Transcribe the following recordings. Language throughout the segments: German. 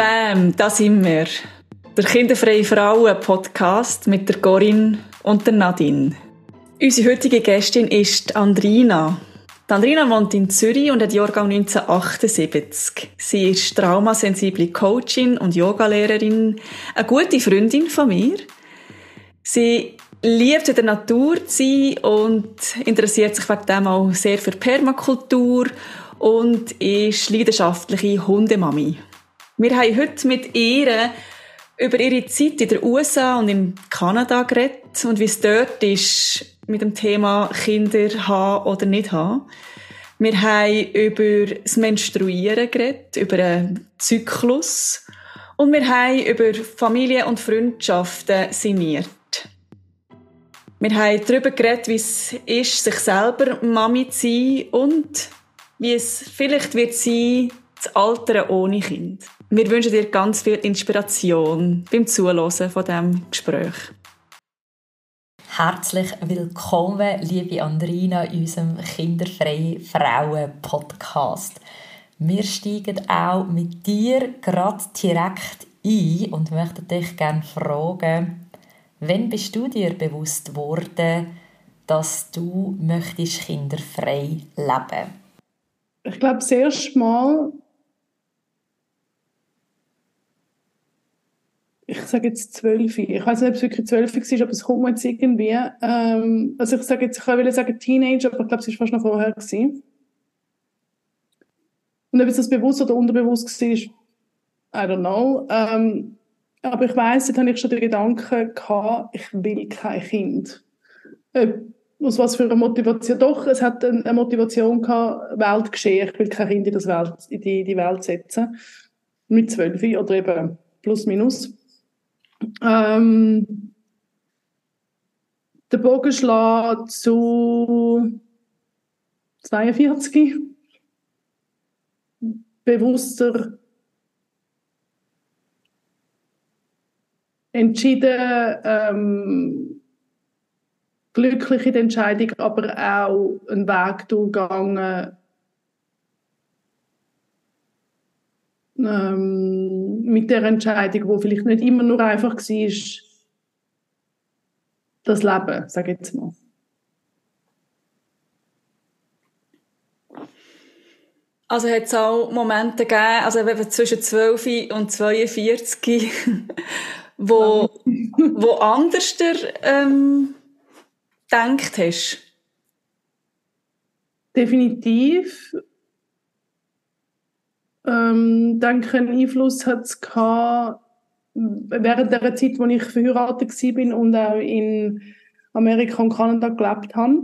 Bam, da sind wir. Der Kinderfreie Frauen Podcast mit der Corinne und der Nadine. Unsere heutige Gästin ist Andrina. Die Andrina wohnt in Zürich und hat Jahrgang 1978. Sie ist traumasensible Coachin und Yogalehrerin, eine gute Freundin von mir. Sie liebt in der Natur zu sein und interessiert sich wegen dem auch sehr für Permakultur und ist leidenschaftliche Hundemami. Wir haben heute mit ihr über ihre Zeit in den USA und in Kanada geredet und wie es dort ist mit dem Thema Kinder haben oder nicht haben. Wir haben über das Menstruieren geredet, über einen Zyklus und wir haben über Familie und Freundschaften sinniert. Wir haben darüber geredet, wie es ist, sich selber Mami zu sein und wie es vielleicht wird sein, zu altern ohne Kind. Wir wünschen dir ganz viel Inspiration beim Zuhören von diesem Gespräch. Herzlich willkommen, liebe Andrina, in unserem Kinderfreie Frauen Podcast. Wir steigen auch mit dir gerade direkt ein und möchten dich gerne fragen, wann bist du dir bewusst worden, dass du möchtest kinderfrei leben? Ich glaube, das erste Mal ich sage jetzt zwölf. Ich weiß nicht, ob es wirklich zwölf war, aber es kommt mir jetzt irgendwie. Ähm, also ich sage jetzt, ich will sagen Teenager, aber ich glaube, es war fast noch vorher. Gewesen. Und ob es das bewusst oder unterbewusst war, I don't know. Ähm, aber ich weiss, dort hatte ich schon den Gedanken gehabt, ich will kein Kind. Äh, aus was für eine Motivation? Doch, es hat eine Motivation gehabt, Weltgeschehen. Ich will kein Kind in, das Welt, in die, die Welt setzen. Mit zwölf oder eben plus minus. Ähm, der Bogen zu 42. Bewusster entschieden, ähm, glückliche Entscheidung, aber auch einen Weg durchgegangen, ähm, mit der Entscheidung, wo vielleicht nicht immer nur einfach war, das Leben, sage ich jetzt mal. Also hat es auch Momente gegeben, also zwischen 12 und 42, wo, wo anders der, ähm, denkt hast? Definitiv ähm, denke, einen Einfluss hat es während der Zeit, wo ich verheiratet war und auch in Amerika und Kanada gelebt habe.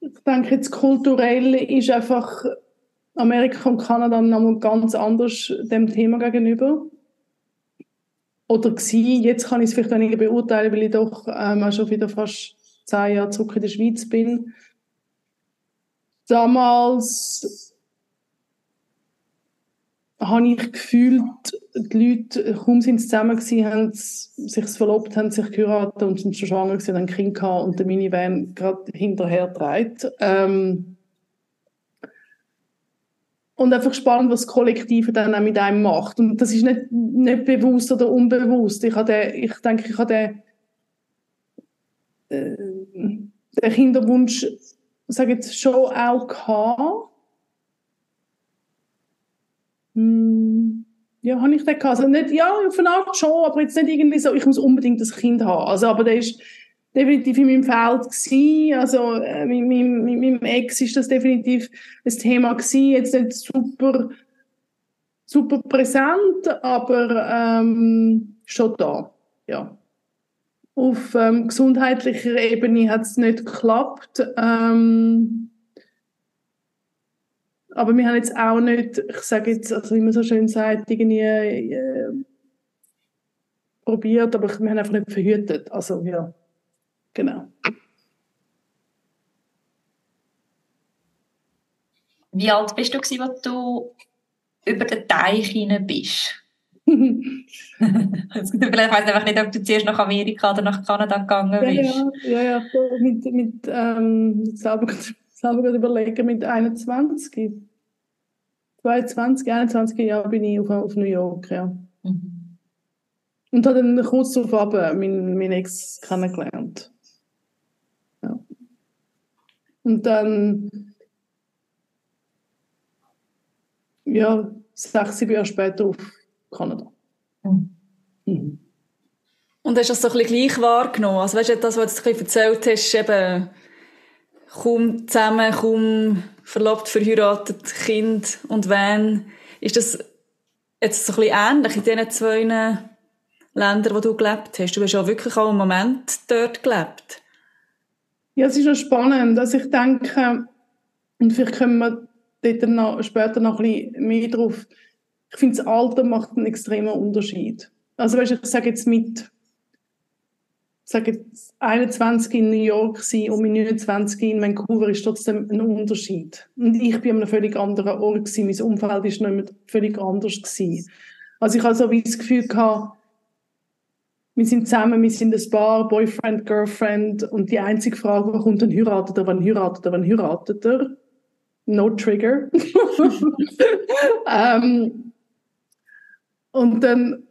Ich denke, jetzt kulturell ist einfach Amerika und Kanada nochmal ganz anders dem Thema gegenüber. Oder gewesen. Jetzt kann ich es vielleicht auch nicht beurteilen, weil ich doch ähm, schon wieder fast zehn Jahre zurück in der Schweiz bin. Damals habe ich gefühlt, die Leute, kaum sind sie zusammen gewesen, haben sich verlobt, haben sich geheiratet und sind schon schwanger gewesen, haben ein Kind gehabt und der Minivan gerade hinterher trägt. Ähm und einfach spannend, was das Kollektive dann auch mit einem macht. Und das ist nicht, nicht bewusst oder unbewusst. Ich, habe ich denke, ich habe den, äh, den Kinderwunsch, sage jetzt, schon auch gehabt hm, ja, habe ich den gehabt. Also nicht, ja, auf eine Art schon, aber jetzt nicht irgendwie so, ich muss unbedingt das Kind haben. Also, aber der ist definitiv in meinem Feld gewesen. Also, äh, mit, meinem, mit meinem Ex ist das definitiv ein Thema gewesen. Jetzt nicht super, super präsent, aber, ähm, schon da. Ja. Auf ähm, gesundheitlicher Ebene hat es nicht geklappt. Ähm, aber wir haben jetzt auch nicht, ich sage jetzt, also wie man so schön sagt, irgendwie äh, probiert, aber wir haben einfach nicht verhütet. Also ja, genau. Wie alt bist du gewesen, als du über den Teich hinein bist? Vielleicht weiß einfach nicht, ob du zuerst nach Amerika oder nach Kanada gegangen bist. Ja, ja, ja, ja mit, mit ähm, selber selber überlegen mit 21. 22, 21 Jahre bin ich auf, auf New York, ja. Mhm. Und habe dann kurz darauf meinen mein Ex kennengelernt. Ja. Und dann, ja, sechs, sieben Jahre später auf Kanada. Mhm. Mhm. Und hast du das so ein bisschen gleich wahrgenommen? Also weißt du, das, was du erzählt hast, eben kaum zusammen, kaum verlobt, verheiratet, Kind und wenn, ist das jetzt so ein bisschen ähnlich in diesen zwei Ländern, wo du gelebt hast? Du hast ja wirklich auch einen Moment dort gelebt. Ja, es ist ja spannend. Also ich denke, und vielleicht kommen wir dort noch, später noch ein bisschen mehr drauf, ich finde, das Alter macht einen extremen Unterschied. Also weißt, ich sage jetzt mit sage jetzt 21 in New York sein und mit 29 in Vancouver ist trotzdem ein Unterschied. Und ich bin an einem völlig anderen Ort gewesen. Mein Umfeld ist noch immer völlig anders gewesen. Also ich habe so wie das Gefühl gehabt, wir sind zusammen, wir sind ein Paar, Boyfriend, Girlfriend und die einzige Frage, die kommt, dann heiratet er, wann heiratet er, wann heiratet er? No trigger. ähm, und dann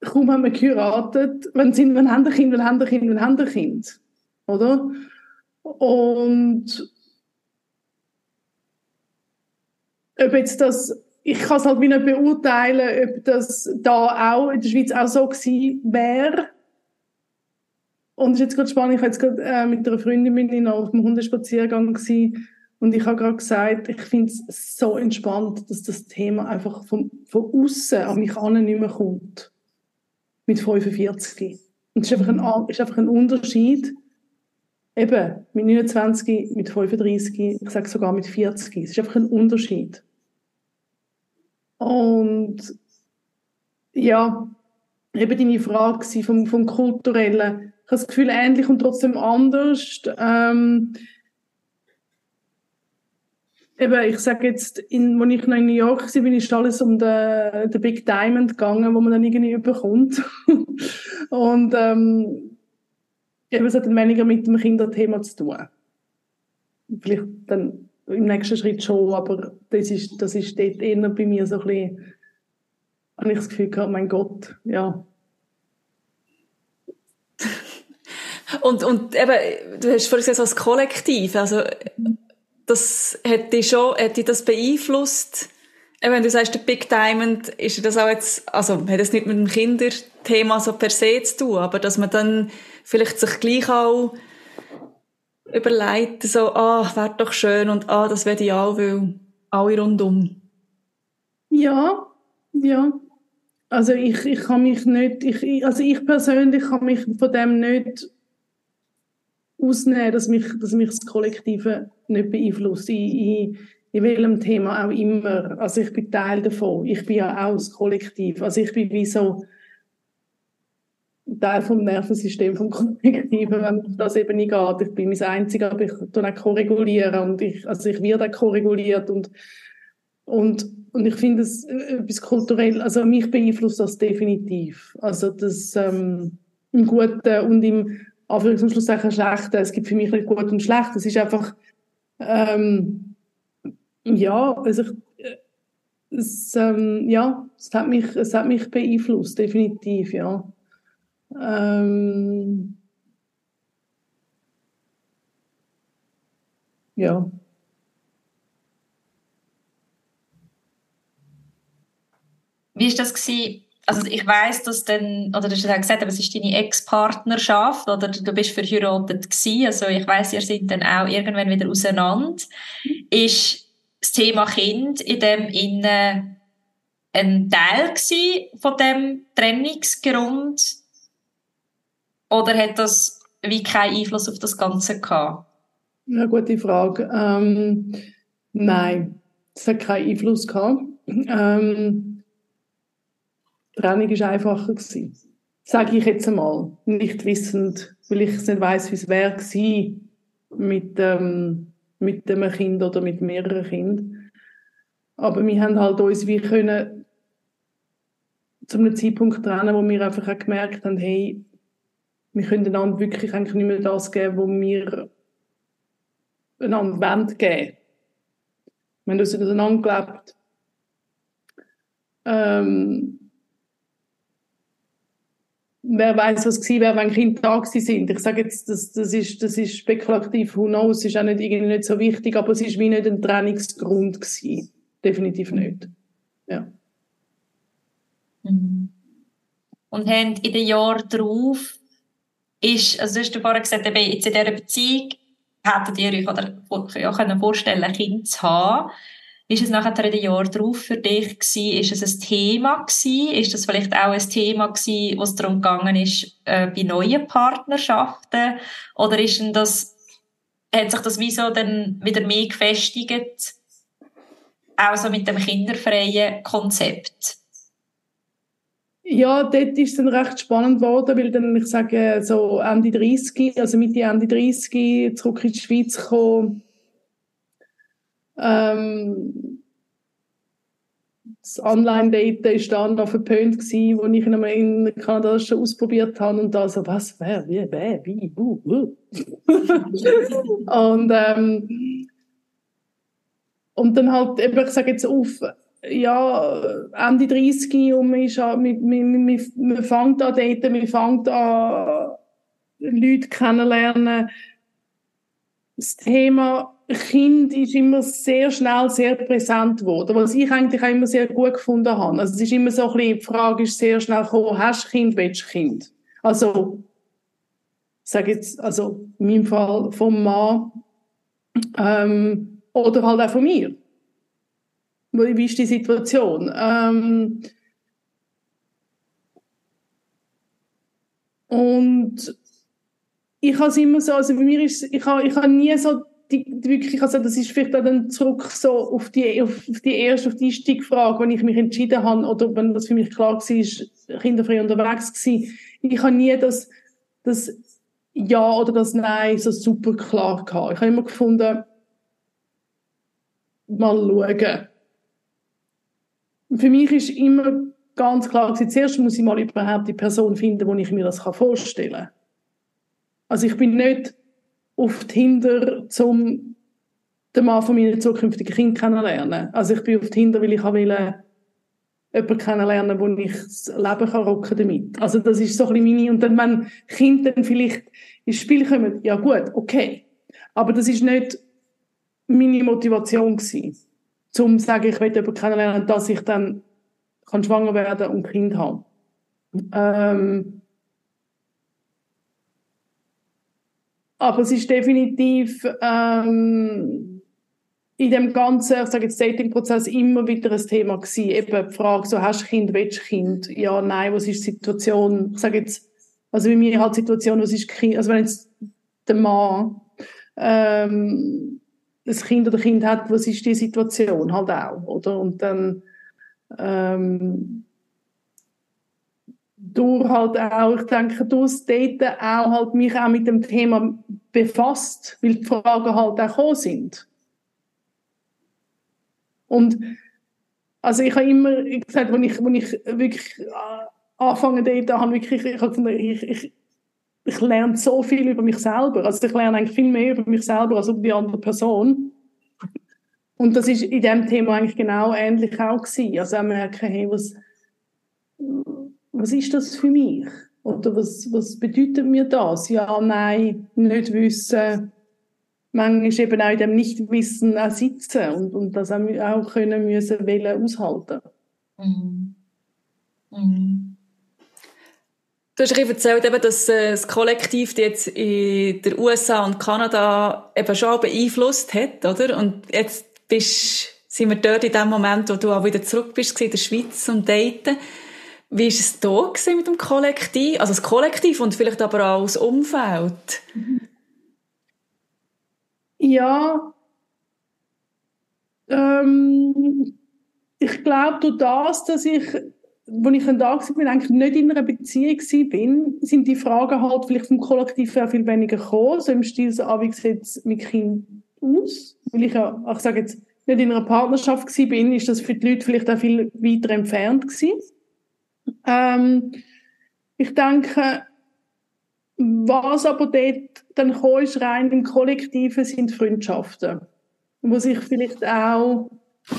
kaum haben wir geheiratet, wenn sind wir haben ein Kind, wir haben ein Kind, wir haben ein Kind. Oder? Und ob jetzt das, ich kann es halt nicht beurteilen, ob das da auch in der Schweiz auch so gewesen wäre. Und es ist jetzt gerade spannend, ich war jetzt gerade äh, mit einer Freundin mit auf dem Hundespaziergang gewesen, und ich habe gerade gesagt, ich finde es so entspannt, dass das Thema einfach von, von außen an mich an nicht mehr kommt mit 45. Und es ist einfach ein, ist einfach ein Unterschied, eben mit 29, mit 35, ich sage sogar mit 40. Es ist einfach ein Unterschied. Und ja, eben deine Frage vom, vom Kulturellen. Ich habe das Gefühl, ähnlich und trotzdem anders. Ähm, eben, ich sage jetzt, in, als ich noch in New York war, bin ich alles um den, den Big Diamond gegangen, wo man dann irgendwie bekommt. und ähm, eben, es hat dann weniger mit dem Kinderthema zu tun. Vielleicht dann im nächsten Schritt schon, aber das ist, das ist dort eher bei mir so ein bisschen, habe ich das Gefühl gehabt, mein Gott, ja. Und, und eben, du hast vorhin gesagt, als Kollektiv, also das hätte schon, hätte das beeinflusst? Wenn du sagst, der Big Diamond, ist das auch jetzt, also, hat das nicht mit dem Kinderthema so per se zu tun, aber dass man dann vielleicht sich gleich auch überlegt, so, ah, wäre doch schön und ah, das werde ich auch, weil alle rundum. Ja, ja. Also ich, ich kann mich nicht, ich, also ich persönlich kann mich von dem nicht ausnehmen, dass mich, dass mich das Kollektive nicht beeinflusst. Ich, ich, in welchem Thema auch immer. Also ich bin Teil davon. Ich bin ja auch das Kollektiv. Also ich bin wie so Teil vom Nervensystem vom Kollektiven, wenn das eben nicht geht. Ich bin mein Einziger, aber ich tue auch koregulieren und ich, also ich werde auch koreguliert und, und, und ich finde es etwas kulturell, also mich beeinflusst das definitiv. Also das, ähm, im Guten und im Anführungs- und Schlechten. Es gibt für mich nicht gut und schlecht. Es ist einfach, ähm, ja, also ich, äh, es, ähm, ja, es hat mich, es hat mich beeinflusst, definitiv, ja. Ähm, ja. Wie ist das gewesen? Also ich weiß, dass dann, oder du hast ja gesagt, es ist deine Ex-Partnerschaft oder du bist verheiratet gewesen, also ich weiß, ihr seid dann auch irgendwann wieder auseinander. Ist das Thema Kind in dem Innen ein Teil von dem Trennungsgrund oder hat das wie keinen Einfluss auf das Ganze gehabt? Ja, gute Frage. Ähm, nein, es hat keinen Einfluss gehabt. Ähm, die Trennung war einfacher. Gewesen. Sage ich jetzt einmal. Nicht wissend, weil ich es nicht weiss, wie es wäre gewesen mit, ähm, mit einem Kind oder mit mehreren Kindern. Aber wir haben halt uns wie können zu einem Zeitpunkt trennen, wo wir einfach auch gemerkt haben, hey, wir können einander wirklich eigentlich nicht mehr das geben, was wir einander wollen geben. Wir haben uns auseinandergelebt. Ähm, wer weiß, was gewesen wäre, wenn Kinder da gewesen sind. Ich sage jetzt, das, das, ist, das ist spekulativ, who knows, ist auch nicht, irgendwie nicht so wichtig, aber es ist wie nicht ein Trainingsgrund gewesen. Definitiv nicht. Ja. Mhm. Und haben in den Jahren darauf, ist, also du vorhin gesagt, jetzt in dieser Beziehung hättet ihr euch oder können vorstellen, ein Kind zu haben. Ist es nachher in den Jahren darauf für dich gewesen? Ist es ein Thema gewesen? Ist das vielleicht auch ein Thema gewesen, was darum gegangen ist, äh, bei neuen Partnerschaften? Oder ist denn das, hat sich das wie so dann wieder mehr gefestigt? Auch so mit dem kinderfreien Konzept? Ja, dort ist es dann recht spannend geworden, weil dann, ich sage, so Ende 30, also Mitte Ende 30, zurück in die Schweiz gekommen, ähm, das Online-Daten ist dann noch verpönt gewesen, wo ich ihn in Kanada schon ausprobiert habe und da so, was, wer, wie, wer, wie, uh, uh. und, ähm, und dann halt, eben, ich sage jetzt auf, ja, Ende 30 und man, ist, man, man, man, man fängt an daten, man fängt an Leute kennenlernen. Das Thema Kind ist immer sehr schnell sehr präsent geworden, was ich eigentlich auch immer sehr gut gefunden habe. Also es ist immer so ein bisschen, die Frage ist sehr schnell gekommen, hast du Kind, willst du Kind? Also, ich sage jetzt, also in meinem Fall vom Mann ähm, oder halt auch von mir. Wie ist die Situation? Ähm, und ich habe es immer so, also bei mir ist ich habe, ich habe nie so die, wirklich, also das ist vielleicht dann zurück so auf die, auf die erste, auf die Stiegfrage, wenn ich mich entschieden habe oder wenn das für mich klar war, ist kinderfrei unterwegs gewesen. Ich habe nie das, das Ja oder das Nein so super klar gehabt. Ich habe immer gefunden, mal schauen für mich ist immer ganz klar gewesen, zuerst muss ich mal überhaupt die Person finden, wo ich mir das vorstellen kann. Also ich bin nicht auf Tinder, um den Mann von meinen zukünftigen Kind kennenlernen. Also ich bin auf Tinder, weil ich will jemanden kennenlernen, wo ich das Leben kann rocken damit. Also das ist so ein bisschen meine, und dann, wenn Kinder dann vielleicht ins Spiel kommen, ja gut, okay. Aber das ist nicht meine Motivation gewesen zum sagen, ich will jemanden kennenlernen, dass ich dann kann schwanger werden und Kind haben. Ähm, aber es ist definitiv ähm, in dem ganzen, ich sage jetzt Dating-Prozess immer wieder ein Thema gewesen. Eben die Frage, so hast du Kind, willst du Kind? Ja, nein, was ist die Situation? Ich sage jetzt, also bei mir halt Situation, was ist Kind? Also wenn jetzt der Mann ähm, ein Kind oder Kind hat, was ist die Situation halt auch, oder? Und dann ähm, durch halt auch, ich denke, durch das Daten auch halt mich auch mit dem Thema befasst, weil die Fragen halt auch gekommen sind. Und also ich habe immer gesagt, wenn ich, wenn ich wirklich äh, anfange daten, habe wirklich, ich, ich, ich, ich lerne so viel über mich selber. Also ich lerne eigentlich viel mehr über mich selber als über die andere Person. Und das ist in dem Thema eigentlich genau ähnlich auch gewesen. Also auch merken, hey, was, was ist das für mich? Oder was, was bedeutet mir das? Ja, nein, nicht wissen. Manchmal eben auch in dem Nichtwissen auch sitzen und, und das auch, können müssen, wollen, aushalten. Mhm. Mhm. Du hast erzählt, dass äh, das Kollektiv jetzt in der USA und Kanada eben schon beeinflusst hat, oder? Und jetzt bist, sind wir dort in dem Moment, wo du auch wieder zurück bist in der Schweiz und daten. Wie war es da mit dem Kollektiv? Also das Kollektiv und vielleicht aber auch das Umfeld? Ja, ähm, ich glaube, durch das, dass ich als ich dann da war, eigentlich nicht in einer Beziehung war, sind die Fragen halt vielleicht vom Kollektiv sehr viel weniger gekommen. So im Stil so, ah, wie sieht es mit Kind aus? Weil ich ja, ich sage jetzt, nicht in einer Partnerschaft war, ist das für die Leute vielleicht auch viel weiter entfernt gewesen. Ähm, ich denke, was aber dort dann ist, rein im Kollektiven, sind Freundschaften. wo sich vielleicht auch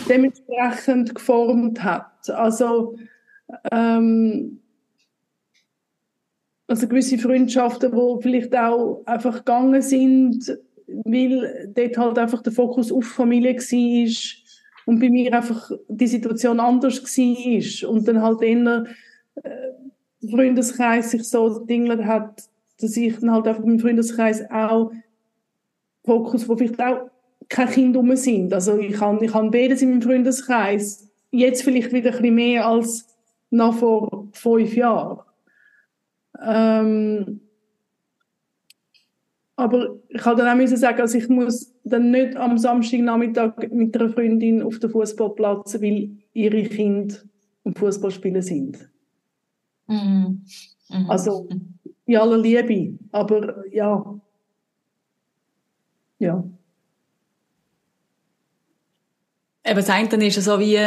dementsprechend geformt hat. Also, ähm, also gewisse Freundschaften, wo vielleicht auch einfach gegangen sind, weil dort halt einfach der Fokus auf Familie war und bei mir einfach die Situation anders war und dann halt eher Freundeskreis sich so dingelt hat, dass ich dann halt einfach im Freundeskreis auch Fokus, wo vielleicht auch keine Kinder rum sind. Also ich habe ich habe beides in meinem Freundeskreis. Jetzt vielleicht wieder ein bisschen mehr als noch vor fünf Jahren. Ähm, aber ich kann dann auch müssen sagen, also ich muss dann nicht am Samstagnachmittag mit einer Freundin auf den Fußballplatz, weil ihre Kinder am Fußballspielen sind. Mhm. Mhm. Also in aller Liebe, aber ja, ja. Eben das eine ist so wie,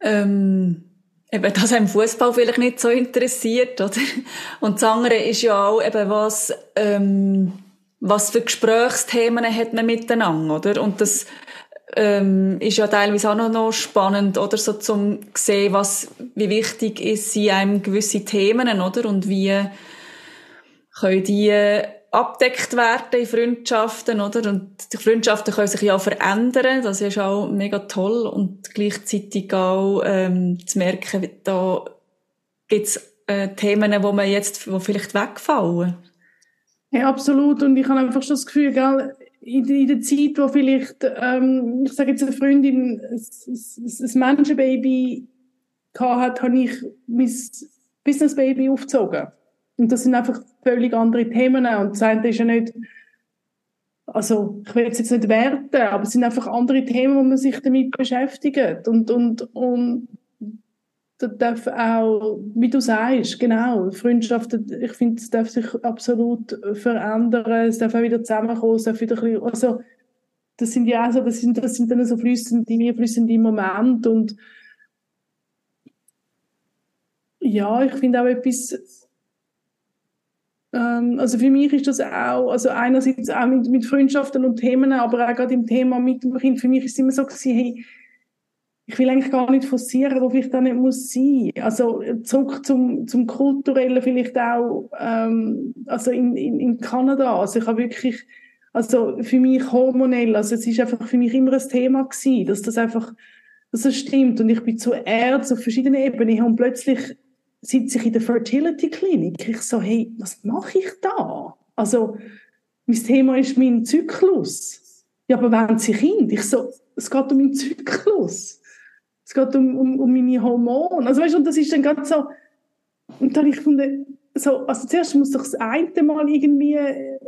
ähm, eben, dass einem Fußball vielleicht nicht so interessiert, oder? Und das andere ist ja auch eben, was, ähm, was für Gesprächsthemen hat man miteinander, oder? Und das, ähm, ist ja teilweise auch noch, spannend, oder? So zum sehen, was, wie wichtig ist sie einem gewisse Themen, oder? Und wie können die abdeckt werden in Freundschaften, oder? Und die Freundschaften können sich ja auch verändern, das ist auch mega toll und gleichzeitig auch ähm, zu merken, da gibt's äh, Themen, wo man jetzt, wo vielleicht wegfallen. Ja, absolut. Und ich habe einfach schon das Gefühl, gell, in, der Zeit, wo vielleicht, ähm, ich sage jetzt eine Freundin, ein, ein Menschenbaby hat, habe ich mein Businessbaby aufgezogen. Und das sind einfach völlig andere Themen. Und das eine ist ja nicht, also ich will jetzt nicht werten, aber es sind einfach andere Themen, wo man sich damit beschäftigt. Und, und, und das darf auch, wie du sagst, genau, Freundschaften, ich finde, es darf sich absolut verändern, es darf auch wieder zusammenkommen, es darf wieder ein bisschen, also, das sind ja so, das sind, das sind dann so flüssende, flüssende Momente und ja, ich finde auch etwas, ähm, also für mich ist das auch, also einerseits auch mit, mit Freundschaften und Themen, aber auch gerade im Thema mit dem Kind, für mich ist es immer so gewesen, hey, ich will eigentlich gar nicht forcieren, wo vielleicht auch nicht muss sein. Also zurück zum, zum kulturellen vielleicht auch, ähm, also in, in, in Kanada. Also ich habe wirklich, also für mich hormonell, also es ist einfach für mich immer ein Thema gewesen, dass das einfach, dass das stimmt. Und ich bin zu Ärzten auf verschiedenen Ebenen und plötzlich sitze ich in der Fertility Clinic. Ich so, hey, was mache ich da? Also, mein Thema ist mein Zyklus. Ja, aber wenn sie Kind? Ich so, es geht um meinen Zyklus. Es geht um, um, um meine Hormone. Also, weißt du, und das ist dann gerade so, und dann ich gefunden, so, also zuerst muss doch das eine Mal irgendwie äh,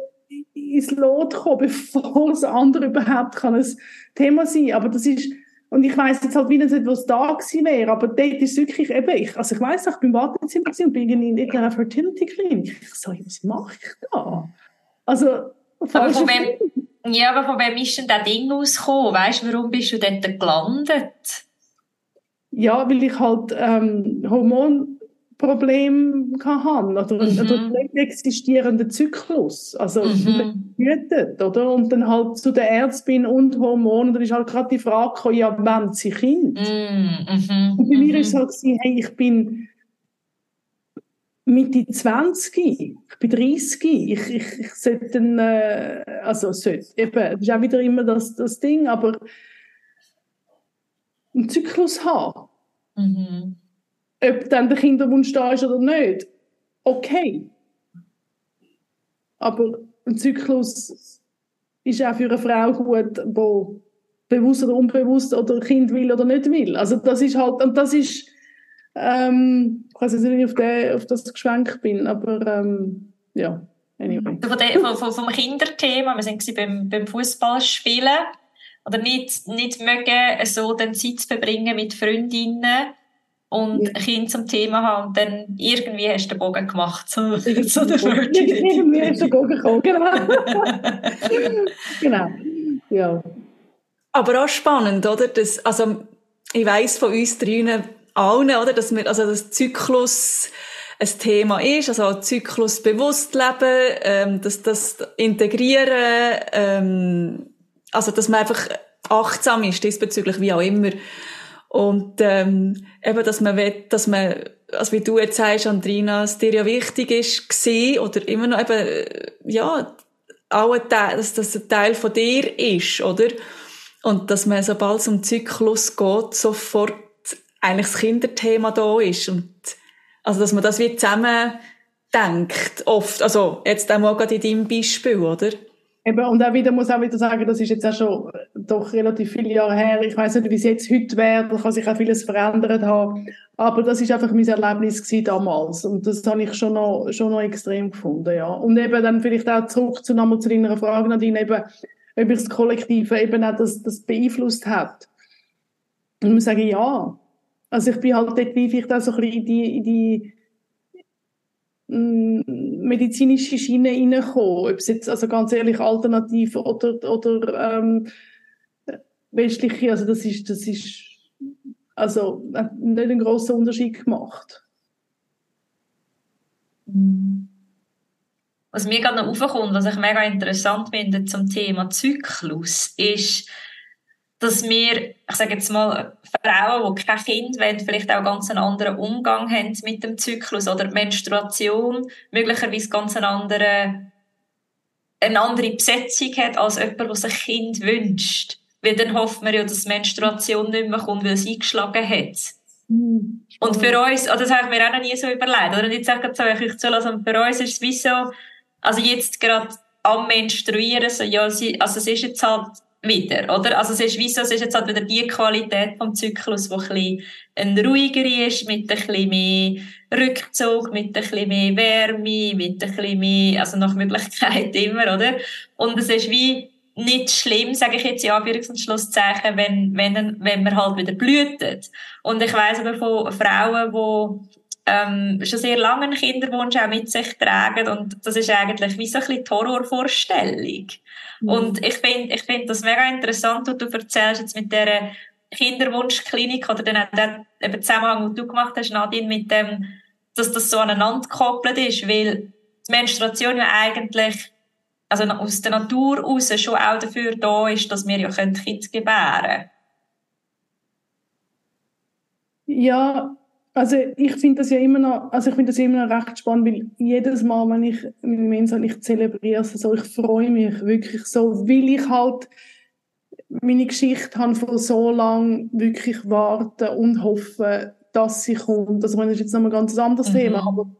ins Lot kommen, bevor das andere überhaupt kann ein Thema sein. kann. Aber das ist, und ich weiss jetzt halt wieder nicht, was da gewesen wäre, aber dort ist wirklich eben, ich, also ich weiss, ich bin im Wartezimmer und bin in irgendeiner Fertility Clinic. Ich so, was mache ich da? Also, aber von wem, ja, aber von wem ist denn das Ding ausgekommen? Weißt du, warum bist du dort gelandet? Ja, weil ich halt ähm, Hormon Problem haben oder, mhm. oder nicht existierenden Zyklus, also mhm. behütet, oder? Und dann halt zu der Ärztin und Hormonen, dann ist halt gerade die Frage gekommen, ja, wann sie Kind? Mhm. mhm. Und bei mir ist es halt gewesen, hey, ich bin Mitte 20, ich bin 30, ich, ich, ich sollte dann, äh, also sollte, eben, das ist auch wieder immer das, das Ding, aber einen Zyklus haben. Mhm ob dann der Kinderwunsch da ist oder nicht, okay. Aber ein Zyklus ist auch für eine Frau gut, die bewusst oder unbewusst oder Kind will oder nicht will. Also das ist halt, und das ist, ähm, ich weiß nicht, ob ich auf, den, auf das geschwenkt bin, aber ähm, ja, anyway. Von von, vom Kinderthema, wir sind beim, beim Fußballspielen, oder nicht, nicht mögen, so den Zeit zu verbringen mit Freundinnen, und ja. Kind zum Thema haben und dann irgendwie hast du den Bogen gemacht zu, zu der. Irgendwie hast du den Bogen gekommen, genau. genau, ja. Aber auch spannend, oder? Das, also, ich weiss von uns drinnen allen, oder? Dass wir, also, das Zyklus, ein Thema ist, also Zyklus bewusst leben, ähm, dass das integrieren, ähm, also dass man einfach achtsam ist diesbezüglich, wie auch immer. Und ähm, eben, dass man will, dass man, also wie du jetzt sagst, Andrina, es dir ja wichtig ist, gesehen oder immer noch eben, ja, auch ein Teil, dass das ein Teil von dir ist, oder? Und dass man, sobald es um Zyklus geht, sofort eigentlich das Kinderthema da ist. Und, also, dass man das wie zusammen denkt, oft. Also, jetzt auch mal gerade in deinem Beispiel, oder? Eben, und auch wieder, muss auch wieder sagen, das ist jetzt auch schon doch relativ viele Jahre her. Ich weiß nicht, wie es jetzt heute wäre. Da kann sich auch vieles verändert haben. Aber das ist einfach mein Erlebnis damals. Und das habe ich schon noch, schon noch extrem gefunden, ja. Und eben dann vielleicht auch zurück zu nochmal zu deiner Frage, Nadine, eben, ob ich das Kollektive eben auch das, das beeinflusst hat. Und ich muss sagen, ja. Also ich bin halt dort wie vielleicht auch so ein bisschen in die, in die medizinische Schiene reinkommen, ob es jetzt also ganz ehrlich alternativ oder, oder ähm, westliche, also das ist, das ist also nicht einen grossen Unterschied gemacht. Was mir gerade noch aufkommt, was ich mega interessant finde zum Thema Zyklus, ist, dass wir, ich sage jetzt mal, Frauen, die kein Kind wollen, vielleicht auch ganz einen anderen Umgang haben mit dem Zyklus oder Menstruation, möglicherweise ganz eine andere, eine andere Besetzung hat als jemand, der sich ein Kind wünscht. Weil dann hofft man ja, dass Menstruation nicht mehr kommt, weil es eingeschlagen hat. Mhm. Und für uns, also das habe ich mir auch noch nie so überlegt, oder? Und jetzt sage ich euch zu lassen, und für uns ist es wie so, also jetzt gerade am Menstruieren, so, ja, also es ist jetzt halt wieder, oder? Also es ist wie so, es ist jetzt halt wieder die Qualität vom Zyklus, die ein ein ruhiger ist, mit ein bisschen mehr Rückzug, mit ein bisschen mehr Wärme, mit ein bisschen mehr, also nach Möglichkeit immer, oder? Und es ist wie nicht schlimm, sage ich jetzt in Anführungs- und Schlusszeichen, wenn, wenn, wenn man halt wieder blühtet. Und ich weiss aber von Frauen, die ähm, schon sehr lange einen Kinderwunsch auch mit sich tragen und das ist eigentlich wie so ein bisschen die Horrorvorstellung. Mhm. Und ich finde ich find das mega interessant, was du erzählst jetzt mit dieser Kinderwunschklinik oder dann auch den eben Zusammenhang, den du gemacht hast, Nadine, mit dem, dass das so aneinander gekoppelt ist, weil die Menstruation ja eigentlich also aus der Natur heraus schon auch dafür da ist, dass wir ja Kinder gebären können. Ja, also ich finde das ja immer noch, also ich finde das immer noch recht spannend, weil jedes Mal, wenn ich meine Mens habe, ich zelebriere es so, ich freue mich wirklich so, weil ich halt meine Geschichte habe von so lang wirklich warten und hoffen, dass sie kommt. Also das ist jetzt noch ein ganz anderes mhm. Thema, aber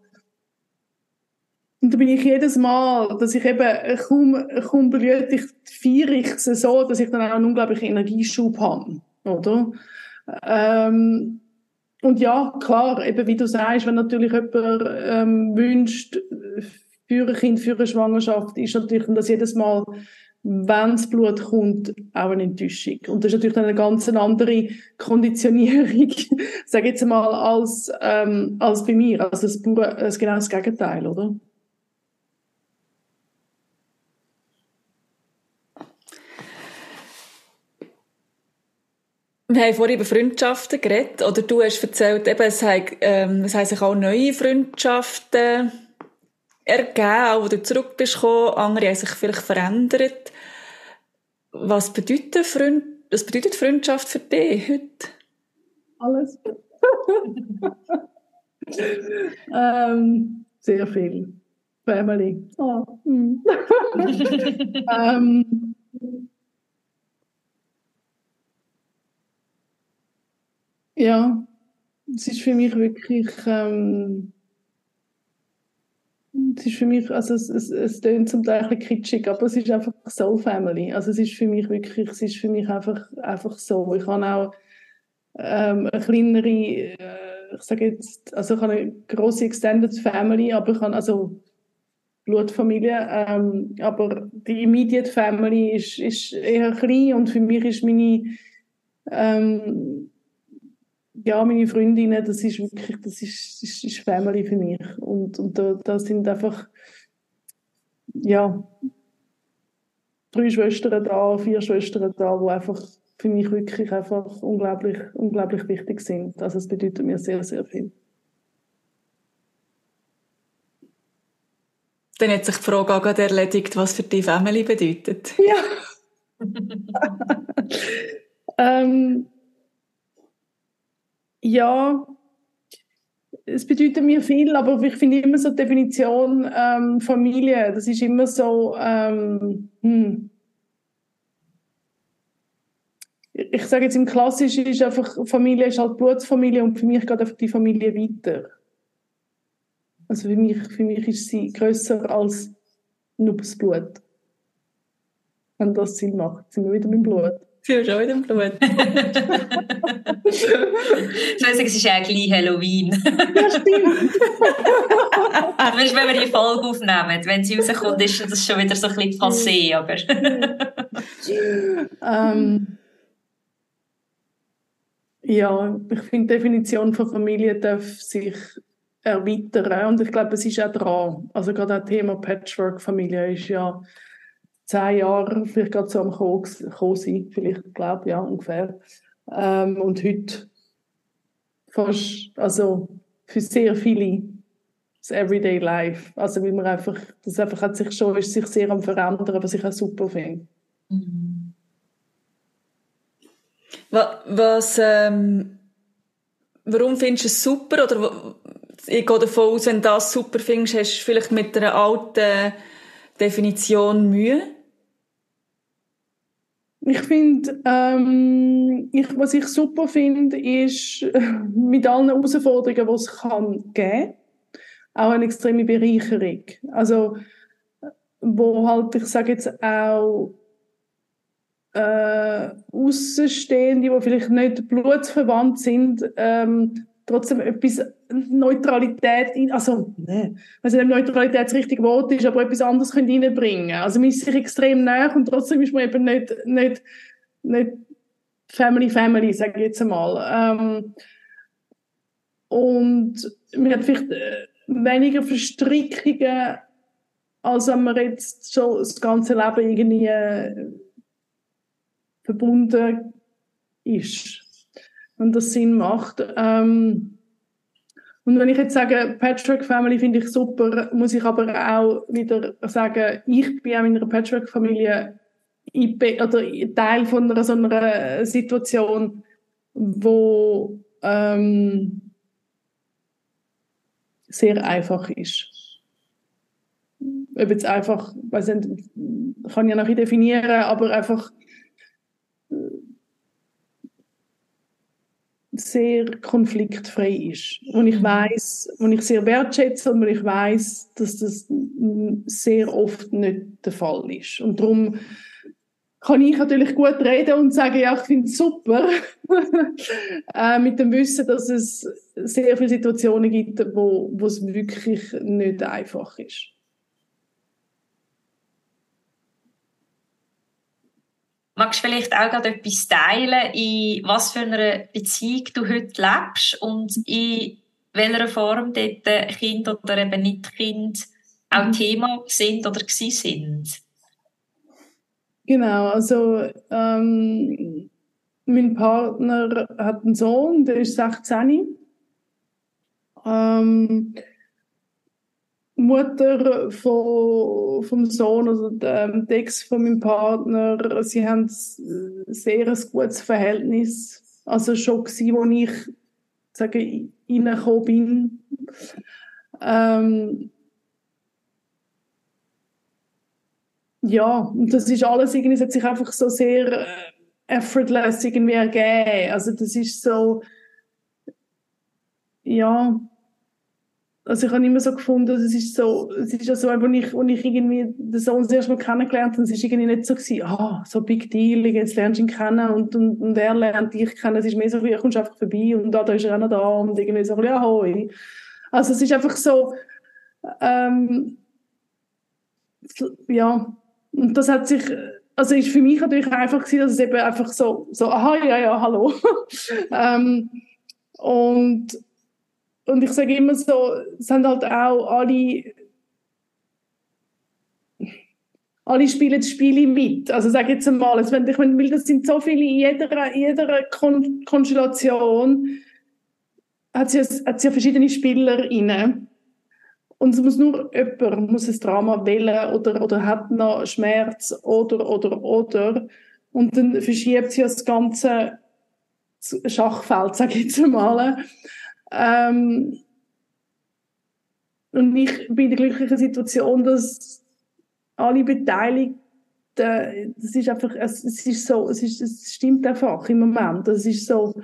und da bin ich jedes Mal, dass ich eben kaum, kaum blüht, ich feiere ich es so, dass ich dann auch einen unglaublichen Energieschub habe, oder? Ähm, und ja, klar, eben wie du sagst, wenn natürlich jemand ähm, wünscht, für ein Kind, für eine Schwangerschaft, ist natürlich dass jedes Mal, wenn das Blut kommt, auch eine Enttäuschung. Und das ist natürlich eine ganz andere Konditionierung, sage jetzt mal, als, ähm, als bei mir. Also das, das genau das Gegenteil, oder? Wir haben vorhin über Freundschaften geredet, oder du hast erzählt, eben, es, haben, ähm, es haben sich auch neue Freundschaften ergeben, auch wo du zurück bist gekommen, andere haben sich vielleicht verändert. Was bedeutet, Freund, was bedeutet Freundschaft für dich heute? Alles. ähm, sehr viel. Family. Oh. Mm. ähm, Ja, es ist für mich wirklich, ähm, es ist für mich, also es, es, es klingt zum Teil ein bisschen kitschig, aber es ist einfach Soul Family. Also es ist für mich wirklich, es ist für mich einfach, einfach so. Ich habe auch ähm, eine kleinere, äh, ich sage jetzt, also ich habe eine große Extended Family, aber ich habe also Blutfamilie, ähm, aber die Immediate Family ist, ist eher klein und für mich ist meine ähm, ja, meine Freundinnen, das ist wirklich, das ist, ist, ist Family für mich. Und, und da, da sind einfach, ja, drei Schwestern da, vier Schwestern da, die einfach für mich wirklich einfach unglaublich, unglaublich wichtig sind. Also es bedeutet mir sehr, sehr viel. Dann hat sich die Frage auch gerade erledigt, was für die Family bedeutet. Ja. ähm, ja, es bedeutet mir viel, aber ich finde immer so die Definition ähm, Familie, das ist immer so, ähm, hm. ich sage jetzt im Klassischen ist einfach, Familie ist halt Blutsfamilie und für mich geht einfach die Familie weiter. Also für mich, für mich ist sie grösser als nur das Blut. Wenn das Sinn macht, sind wir wieder mit dem Blut. Sie haben schon wieder im Blut. sagen, es ist eigentlich Halloween. ja, stimmt. Weißt, wenn wir die Folge aufnehmen, wenn sie rauskommt, ist das schon wieder so ein bisschen passé, aber... ähm, ja, ich finde, die Definition von Familie darf sich erweitern und ich glaube, es ist auch dran. Also gerade das Thema Patchwork-Familie ist ja zehn Jahre vielleicht gerade so am Kommen sein, vielleicht, glaube ja, ungefähr. Ähm, und heute fast, also für sehr viele das Everyday Life. Also wie man einfach, das einfach hat sich schon, ist sich sehr am verändern, was ich auch super finde. Mhm. Was, ähm, warum findest du es super? Oder ich gehe davon aus, wenn du das super findest, hast du vielleicht mit einer alten Definition Mühe? Ich finde, ähm, ich, was ich super finde, ist mit allen Herausforderungen, die es kann geben, auch eine extreme Bereicherung. Also, wo halt, ich sage jetzt auch, äh, Außenstehende, die vielleicht nicht blutsverwandt sind, ähm, trotzdem etwas Neutralität, in, also, ne, also Neutralität das richtige Wort ist, aber etwas anderes können reinbringen. Also man ist sich extrem nah und trotzdem ist man eben nicht, nicht, nicht Family Family, sage ich jetzt einmal. Ähm, und man hat vielleicht äh, weniger Verstrickungen, als wenn man jetzt schon das ganze Leben irgendwie äh, verbunden ist wenn das Sinn macht. Ähm, und wenn ich jetzt sage, Patchwork Family finde ich super, muss ich aber auch wieder sagen, ich bin auch in einer Patchwork Familie oder Teil von einer so einer Situation, wo ähm, sehr einfach ist. Ob jetzt einfach, weiß nicht, kann ich ja nachher definieren, aber einfach sehr konfliktfrei ist. Und ich mhm. weiß, und ich sehr wertschätze und ich weiß, dass das sehr oft nicht der Fall ist. Und darum kann ich natürlich gut reden und sagen, ja, ich finde es super, äh, mit dem Wissen, dass es sehr viele Situationen gibt, wo, wo es wirklich nicht einfach ist. Magst du vielleicht auch gerade etwas teilen, in was für einer Beziehung du heute lebst und in welcher Form dort Kind oder eben nicht Kind auch mhm. Thema sind oder sind? Genau, also ähm, mein Partner hat einen Sohn, der ist 16. Ähm, Mutter von, vom Sohn, also der Ex von meinem Partner, sie haben sehr ein gutes Verhältnis. Also schon gewesen, wo ich sage, reingekommen bin. Ähm, ja, und das ist alles irgendwie, es hat sich einfach so sehr äh, effortless irgendwie ergeben. Also das ist so, ja, also ich habe immer so gefunden, es ist so, es ist ja so, als ich, als ich irgendwie den Sohn das erste Mal kennengelernt habe, es ist irgendwie nicht so gewesen, ah, so big deal, jetzt lernst du ihn kennen und, und, und er lernt dich kennen, es ist mehr so, wie, kommst einfach vorbei und da, da ist er auch noch da und irgendwie so, ja, hoi. Also es ist einfach so, ähm, ja, und das hat sich, also ist für mich natürlich einfach gewesen, dass es eben einfach so, so, aha, ja, ja, hallo. ähm, und und ich sage immer so, es sind halt auch alle, alle spielen Spiele mit. Also sage jetzt einmal, also wenn, ich meine, das sind so viele, in jeder, jeder Kon Konstellation hat sie, hat sie verschiedene Spieler rein. Und es muss nur jemand muss ein Drama wählen oder, oder hat noch Schmerz oder, oder, oder. Und dann verschiebt sie das ganze Schachfeld, sage ich jetzt mal. Ähm, und ich bin in der glücklichen Situation, dass alle Beteiligten, das ist einfach, es, es ist so, es, ist, es stimmt einfach im Moment. Es ist so,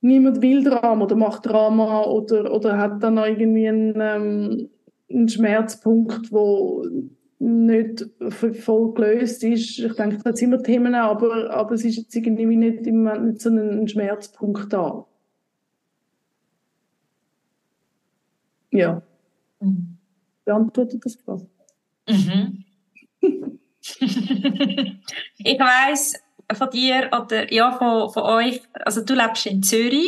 niemand will Drama oder macht Drama oder, oder hat dann irgendwie einen, ähm, einen Schmerzpunkt, wo nicht voll gelöst ist. Ich denke, da hat immer Themen, aber, aber es ist jetzt irgendwie nicht im Moment nicht so ein Schmerzpunkt da. Ja. Mhm. Beantwortet das Frage? Mhm. ich weiß von dir oder ja, von, von euch, also du lebst in Zürich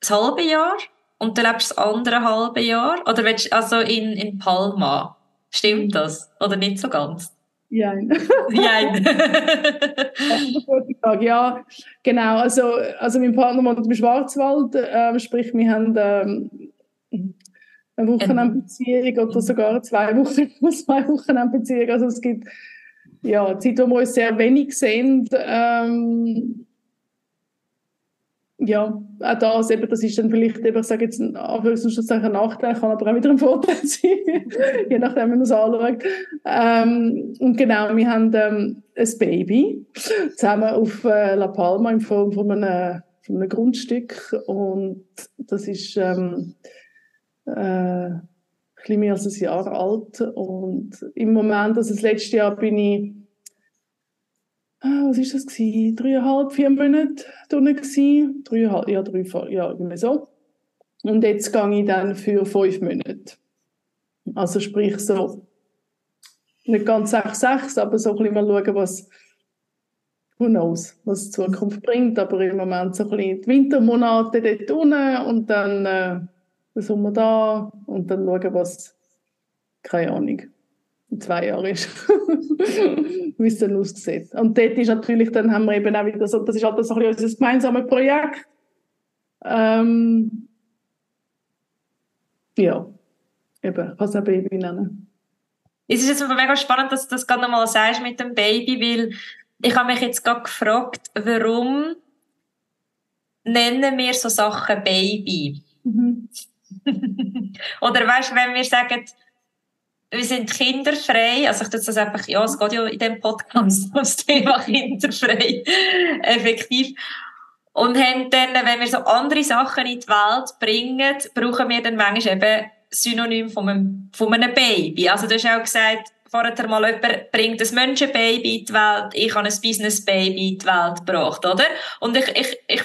das halbe Jahr und du lebst das andere halbe Jahr oder willst, also in, in Palma. Stimmt das? Oder nicht so ganz? Jein. Jein. ja, genau. Also, also mein Partner wohnt im Schwarzwald, äh, sprich, wir haben ähm, eine Wochenendbeziehung oder sogar zwei Wochen, zwei Wochenendbeziehung. Also es gibt ja Zeit, wo wir uns sehr wenig sehen. Ähm, ja, auch das, eben, das ist dann vielleicht, eben, ich sage jetzt, ein ein Nachteil, kann aber auch wieder ein Vorteil sein, je nachdem, wie man es anschaut. Ähm, und genau, wir haben ähm, ein Baby zusammen auf äh, La Palma in Form von einem, von einem Grundstück und das ist ähm, äh, ein bisschen mehr als ein Jahr alt und im Moment, also das letzte Jahr bin ich ah, was ist das gewesen? Dreieinhalb, vier Monate drinnen gewesen. Dreieinhalb, ja, drei, ja, irgendwie so. Und jetzt gehe ich dann für fünf Monate. Also sprich so, nicht ganz sechs, sechs, aber so ein bisschen mal schauen, was, who knows, was die Zukunft bringt. Aber im Moment so ein bisschen die Wintermonate dort unten und dann äh, den Sommer da und dann schauen, was, keine Ahnung in zwei Jahren ist, wie es dann aussieht. Und dort ist natürlich, dann haben wir eben auch wieder so, das ist halt so ein bisschen unser gemeinsames Projekt. Ähm, ja, eben, es auch Baby nennen. Es ist jetzt mega spannend, dass du das gerade nochmal sagst mit dem Baby, weil ich habe mich jetzt gerade gefragt, warum nennen wir so Sachen Baby? Mhm. Oder weißt du, wenn wir sagen, wir sind kinderfrei, also ich tue das einfach, ja, es geht ja in dem Podcast das Thema kinderfrei, effektiv. Und haben dann, wenn wir so andere Sachen in die Welt bringen, brauchen wir dann manchmal eben Synonym von einem, von einem Baby. Also du hast auch gesagt, vorher mal jemand bringt ein Menschenbaby in die Welt, ich habe ein Businessbaby in die Welt gebracht, oder? Und ich, ich, ich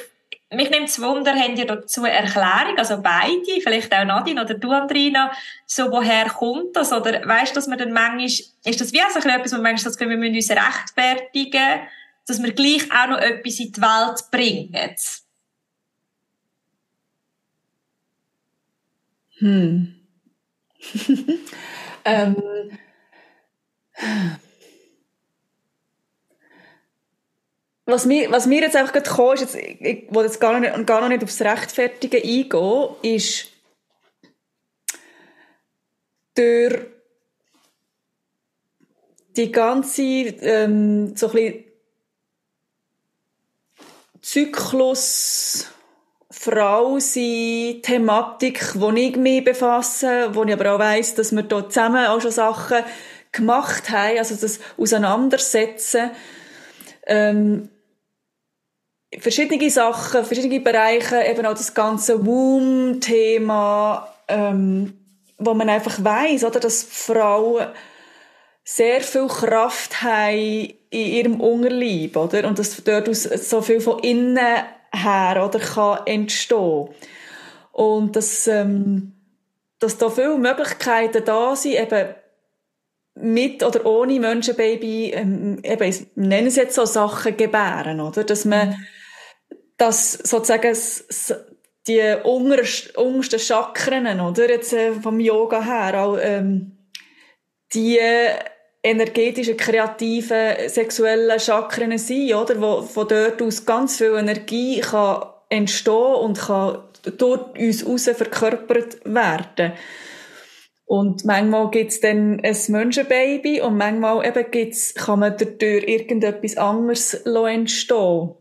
mich nimmt es Wunder, haben ihr dazu Erklärung, also beide, vielleicht auch Nadine oder du, Andrina, so woher kommt das? Oder weißt du, dass man dann manchmal, ist das wie also etwas, wo man manchmal das wir müssen uns rechtfertigen, dass wir gleich auch noch etwas in die Welt bringen? Hm. ähm, was mir, was mir jetzt einfach gerade kam, ist, jetzt, ich will jetzt gar nicht, gar noch nicht aufs Rechtfertigen eingehen, ist durch die ganze ähm, so ein bisschen Zyklus Frau sein Thematik, wo ich mich befasse, wo ich aber auch weiss, dass wir dort zusammen auch schon Sachen gemacht haben, also das Auseinandersetzen. Ähm, verschiedene Sachen, verschiedene Bereiche, eben auch das ganze Womb-Thema, ähm, wo man einfach weiß, oder, dass Frauen sehr viel Kraft haben in ihrem Unterleib, oder, und dass dort so viel von innen her, oder, kann entstehen. Und dass, ähm, dass da viele Möglichkeiten da sind, eben mit oder ohne Menschenbaby, ähm, eben, ich nenne es jetzt so Sachen gebären, oder? Dass man, mhm dass sozusagen die untersten Chakren, oder, jetzt äh, vom Yoga her, auch, ähm, die energetischen, kreativen, sexuellen Chakren sind, oder, wo von dort aus ganz viel Energie kann entstehen und kann durch uns raus verkörpert werden. Und manchmal gibt's dann ein Menschenbaby und manchmal eben gibt's, kann man dadurch irgendetwas anderes entstehen.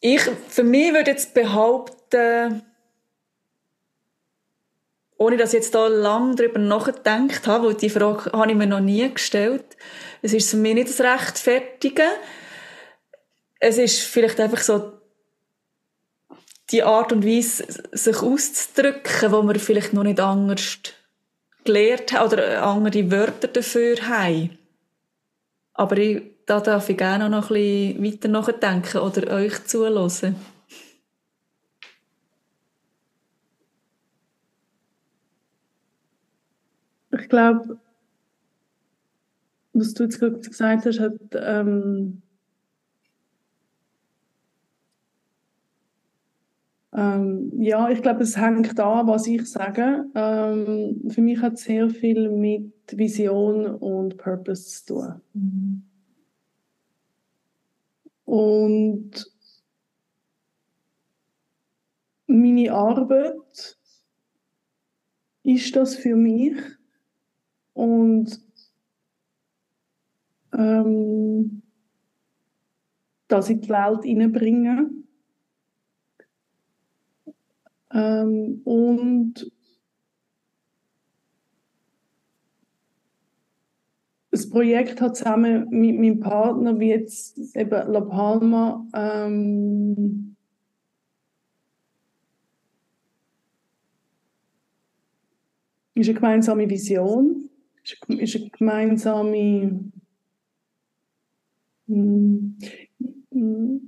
Ich, für mich würde jetzt behaupten, ohne dass ich jetzt da lang drüber nachgedacht habe, weil die Frage habe ich mir noch nie gestellt. Es ist für mich nicht das Rechtfertigen. Es ist vielleicht einfach so die Art und Weise, sich auszudrücken, wo man vielleicht noch nicht anders gelernt hat oder andere Wörter dafür haben. Aber ich, da darf ich gerne noch ein bisschen weiter nachdenken oder euch zuhören. Ich glaube, was du jetzt gerade gesagt hast, hat ähm, ähm, ja, ich glaube, es hängt an, was ich sage. Ähm, für mich hat es sehr viel mit Vision und Purpose zu tun. Mhm. Und meine Arbeit ist das für mich und ähm, das in die Welt hineinbringen. Ähm, und das Projekt hat zusammen mit meinem Partner, wie jetzt eben La Palma, ähm, ist eine gemeinsame Vision, ist eine gemeinsame hm,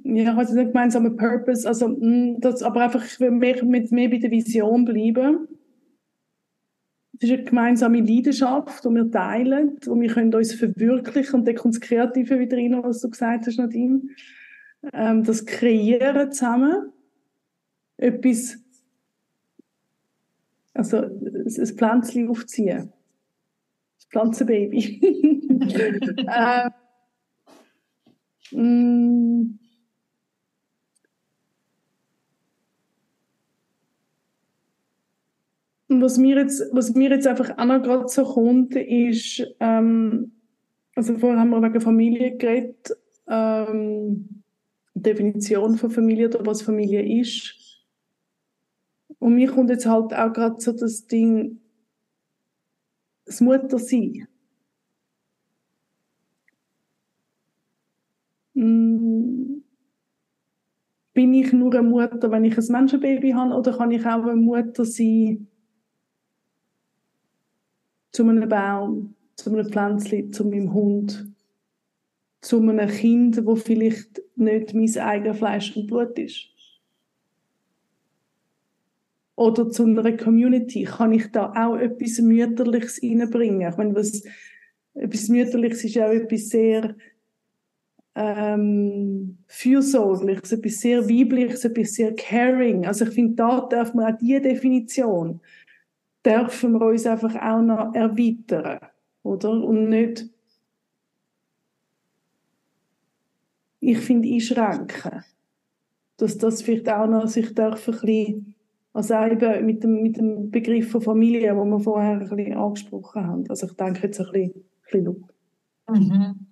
ja, also nicht gemeinsamer Purpose, also hm, das, aber einfach ich will mehr, mit mehr bei der Vision bleiben. Es ist eine gemeinsame Leidenschaft, die wir teilen, wo wir können uns verwirklichen und da kommt das Kreative wieder rein, was du gesagt hast, Nadine. Ähm, das Kreieren zusammen, etwas, also ein Pflänzchen aufziehen, das Pflanzenbaby. ähm, Was mir jetzt, was mir jetzt einfach auch noch gerade so kommt, ist, ähm, also vorher haben wir wegen Familie geredet, ähm, Definition von Familie oder was Familie ist. Und mir kommt jetzt halt auch gerade so das Ding, das Muttersein. Mm. bin ich nur eine Mutter, wenn ich ein Menschenbaby habe, oder kann ich auch eine Mutter sein zu einem Baum, zu einem Pflänzchen, zu meinem Hund, zu einem Kind, wo vielleicht nicht mein eigenes Fleisch und Blut ist? Oder zu einer Community, kann ich da auch etwas Mütterliches reinbringen? Ich meine, was, etwas Mütterliches ist auch etwas sehr ähm, fürsorglich, etwas sehr weibliches, etwas sehr caring. Also ich finde, da darf man auch diese Definition, dürfen wir uns einfach auch noch erweitern, oder? Und nicht, ich finde, einschränken. Dass das vielleicht auch noch sich darf ein bisschen, also eben mit dem, mit dem Begriff von Familie, wo wir vorher ein bisschen angesprochen haben. Also ich denke jetzt ein bisschen, ein bisschen mhm.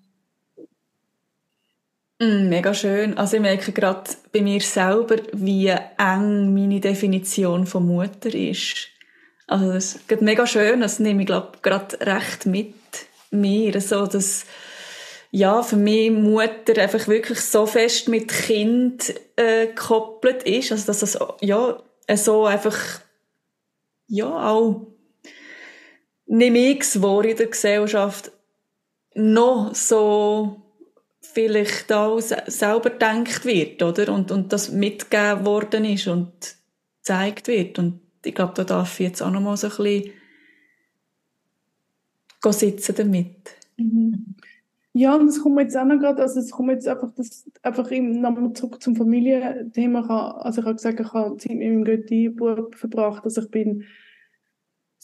Mm, mega schön. Also ich merke gerade bei mir selber, wie eng meine Definition von Mutter ist. Also das ist mega schön. Das nehme ich glaube gerade recht mit mir, so dass ja für mich Mutter einfach wirklich so fest mit Kind äh, gekoppelt ist, also dass das ja so einfach ja auch nehme ich es in der Gesellschaft noch so vielleicht auch selber denkt wird, oder? Und, und das mitgegeben worden ist und gezeigt wird. Und ich glaube, da darf ich jetzt auch noch mal so ein bisschen sitzen damit. Mhm. Ja, und es kommt jetzt auch noch gerade, also es kommt jetzt einfach, das, einfach nochmal zurück zum Familienthema. Also ich habe gesagt, ich habe Zeit mit meinem Götti-Bub verbracht, also ich bin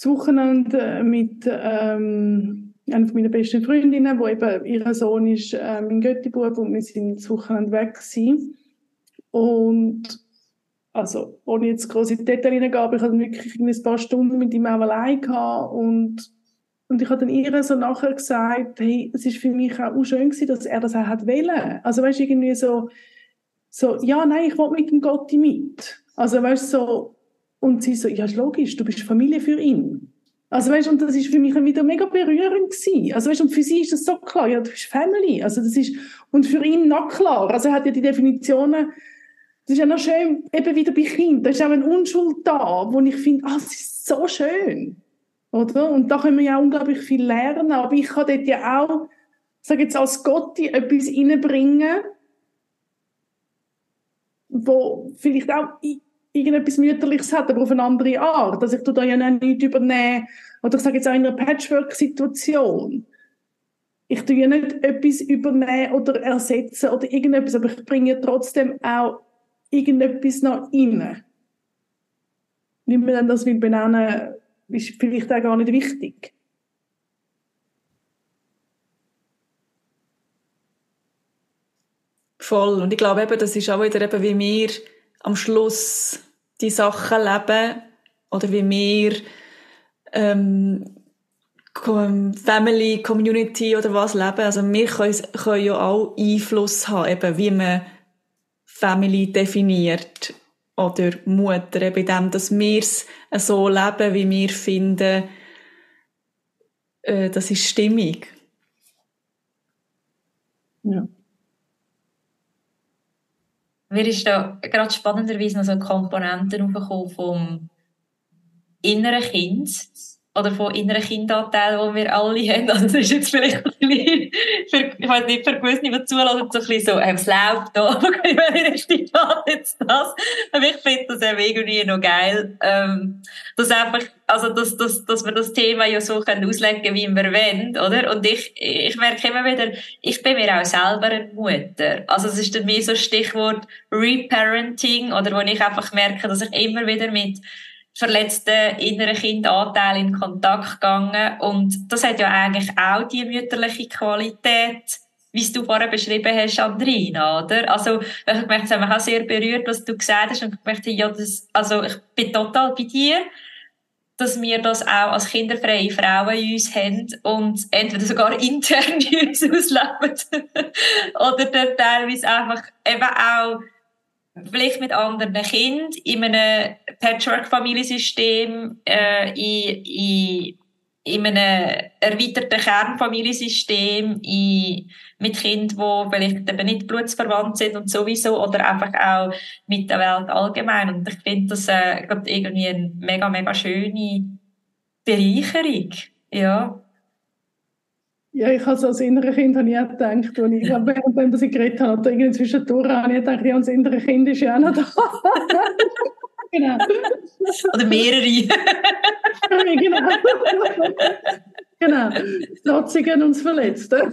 Wochenende mit ähm, eine meiner besten Freundinnen, wo eben ihr Sohn ist äh, mein Göttibub und wir sind Wochenende weg gewesen. Und also ohne jetzt große Details hineingehen, aber ich hatte wirklich ein paar Stunden mit ihm auch allein gehabt und und ich habe dann ihr so nachher gesagt, hey, es ist für mich auch schön gewesen, dass er das auch hat wollen. Also weißt irgendwie so, so, ja, nein, ich will mit dem Gotti mit. Also weißt so, und sie so, ja, ist logisch, du bist Familie für ihn. Also weißt, und das ist für mich wieder mega berührend gewesen. Also weißt, und für sie ist das so klar, ja, du bist Family. Also das ist, und für ihn noch klar. Also er hat ja die Definitionen, das ist ja noch schön, eben wieder bei Kindern. Da ist auch eine Unschuld da, wo ich finde, ah, es ist so schön. Oder? Und da können wir ja unglaublich viel lernen. Aber ich kann dort ja auch, sage jetzt als Gotti, etwas reinbringen, wo vielleicht auch irgendetwas Mütterliches hat, aber auf eine andere Art. Also ich da ja nicht übernehmen. Oder ich sage jetzt auch in einer Patchwork-Situation. Ich tue ja nicht etwas übernehmen oder ersetzen oder irgendetwas, aber ich bringe trotzdem auch irgendetwas noch rein. Wie man dann das will benennen, ist vielleicht auch gar nicht wichtig. Voll. Und ich glaube eben, das ist auch wieder eben, wie wir am Schluss die Sachen leben oder wie wir ähm, Family, Community oder was leben. Also wir können, können ja auch Einfluss haben, eben wie man Family definiert oder Mutter, eben dem, dass wir es so leben, wie wir finden, äh, das ist stimmig. Ja. Mir ist da gerade spannenderweise noch so Komponenten aufgekommen vom inneren Kind oder von inneren Kindanteilen, die wir alle haben. Also das ist jetzt vielleicht ein bisschen, für, ich weiß nicht, für gewisse, die zulassen, so ein bisschen so, was läuft da? Okay, welche Richtung geht jetzt das? Aber ich finde das irgendwie noch geil, ähm, dass einfach, also, dass, dass, dass wir das Thema ja so können auslegen wie wir wollen, oder? Und ich, ich merke immer wieder, ich bin mir auch selber eine Mutter. Also, es ist dann mir so Stichwort Reparenting, oder wo ich einfach merke, dass ich immer wieder mit verletzten inneren Kindanteil in Kontakt gegangen. Und das hat ja eigentlich auch die mütterliche Qualität, wie du vorher beschrieben hast, Andrina, oder? Also, ich möchte es auch sehr berührt, was du gesagt hast, und ich möchte, ja, das, also, ich bin total bei dir, dass wir das auch als kinderfreie Frauen in uns haben und entweder sogar intern in uns ausleben, oder dann teilweise einfach eben auch vielleicht mit anderen Kindern in einem Patchwork-Familiensystem, äh, in, in, in einem erweiterten Kernfamiliensystem, in, mit Kindern, die vielleicht eben nicht blutsverwandt sind und sowieso, oder einfach auch mit der Welt allgemein. Und ich finde das äh, irgendwie eine mega, mega schöne Bereicherung. Ja. Ja, ich habe so als innere Kind habe ich auch gedacht, als ich, während ich geredet habe, oder irgendwie zwischendurch habe ich gedacht, ja, das innere Kind ist ja auch noch da. genau. Oder mehrere. genau. genau. Das Trotzige und das Verletzte.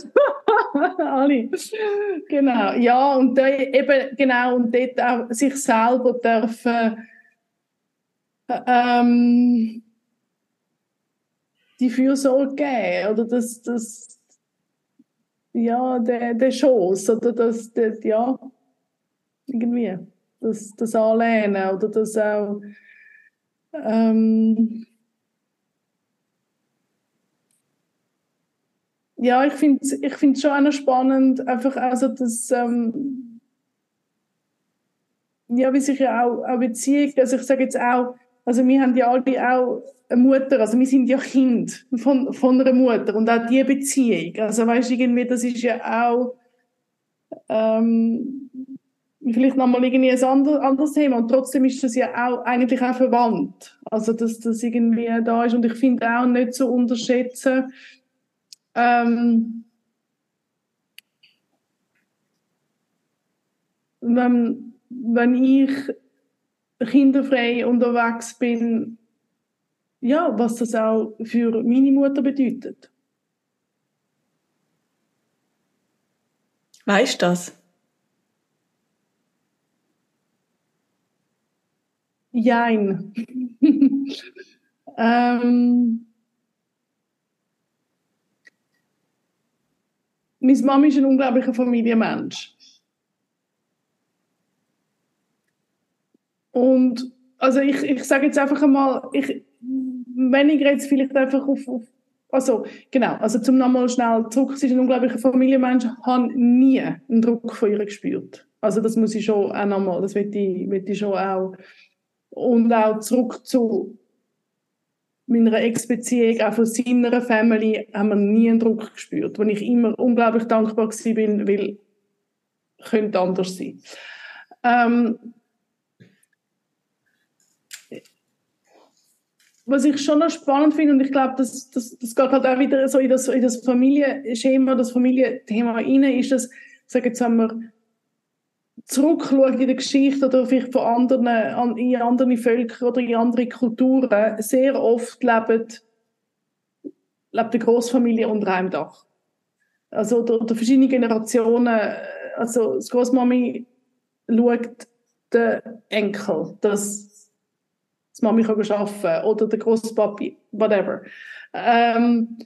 Alle. Genau. Ja, und da eben, genau, und dort auch sich selber dürfen, ähm, die Fürsorge geben, oder das, das, ja, der, der Schoß oder das, der, ja, irgendwie, das, das Anlehnen oder das auch, ähm, ja, ich finde es ich find's schon auch spannend, einfach also das, ähm, ja, wie sich ja auch, auch Beziehung, also ich sage jetzt auch, also wir haben ja alle auch eine Mutter, also wir sind ja Kind von, von einer Mutter und auch die Beziehung. Also weißt du, irgendwie, das ist ja auch ähm, vielleicht nochmal irgendwie ein anderes, anderes Thema und trotzdem ist das ja auch eigentlich auch verwandt. Also dass das irgendwie da ist und ich finde auch nicht zu unterschätzen, ähm, wenn, wenn ich kinderfrei unterwegs bin, ja, was das auch für meine Mutter bedeutet. Weißt du das? Jein. ähm, meine Mama ist ein unglaublicher Familienmensch. Und also ich, ich sage jetzt einfach einmal, ich, weniger jetzt vielleicht einfach auf, auf also genau, also zum nochmal schnell zurück, sie ist ein unglaublicher Familienmensch, habe nie einen Druck von ihr gespürt. Also das muss ich schon auch nochmal, das will ich, will ich schon auch. Und auch zurück zu meiner Ex-Beziehung, auch von seiner Family, haben wir nie einen Druck gespürt, wo ich immer unglaublich dankbar war, weil könnte anders sein. Ähm, was ich schon noch spannend finde, und ich glaube, das, das, das geht halt auch wieder so in das, in das Familienschema, das Familienthema rein, ist, dass, ich sage jetzt, wenn man zurückschaut in der Geschichte oder vielleicht von anderen, in andere Völker oder in andere Kulturen, sehr oft lebt, lebt die Großfamilie unter einem Dach. Also, oder, oder verschiedene Generationen, also, das Großmami schaut den Enkel, dass dass Mami kann arbeiten oder der Großpapi, whatever. Ähm,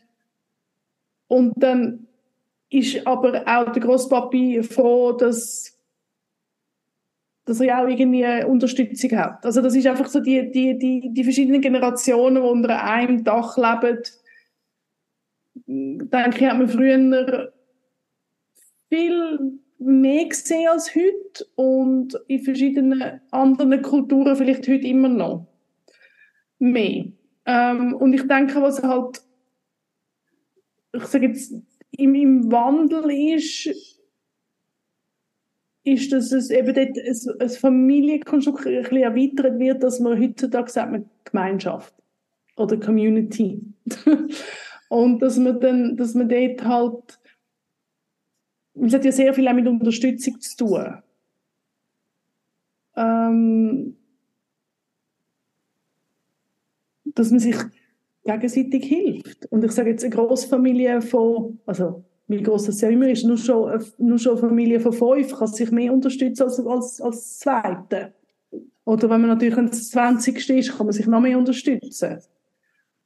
und dann ist aber auch der Großpapi froh, dass dass er auch irgendwie Unterstützung hat. Also das ist einfach so die, die, die, die verschiedenen Generationen, die unter einem Dach leben. Denke ich, hat man früher viel mehr gesehen als heute und in verschiedenen anderen Kulturen vielleicht heute immer noch mehr. Ähm, und ich denke, was halt, ich sage jetzt, im, im Wandel ist, ist, dass es eben dort ein, ein Familienkonstrukt ein bisschen erweitert wird, dass man heutzutage sagt, man Gemeinschaft oder Community. und dass man dann, dass man dort halt, es hat ja sehr viel auch mit Unterstützung zu tun. Ähm, dass man sich gegenseitig hilft. Und ich sage jetzt, eine Großfamilie von, also wie groß das ja immer ist, nur schon, nur schon eine Familie von fünf kann sich mehr unterstützen als, als, als zweite. Oder wenn man natürlich ein 20. ist, kann man sich noch mehr unterstützen.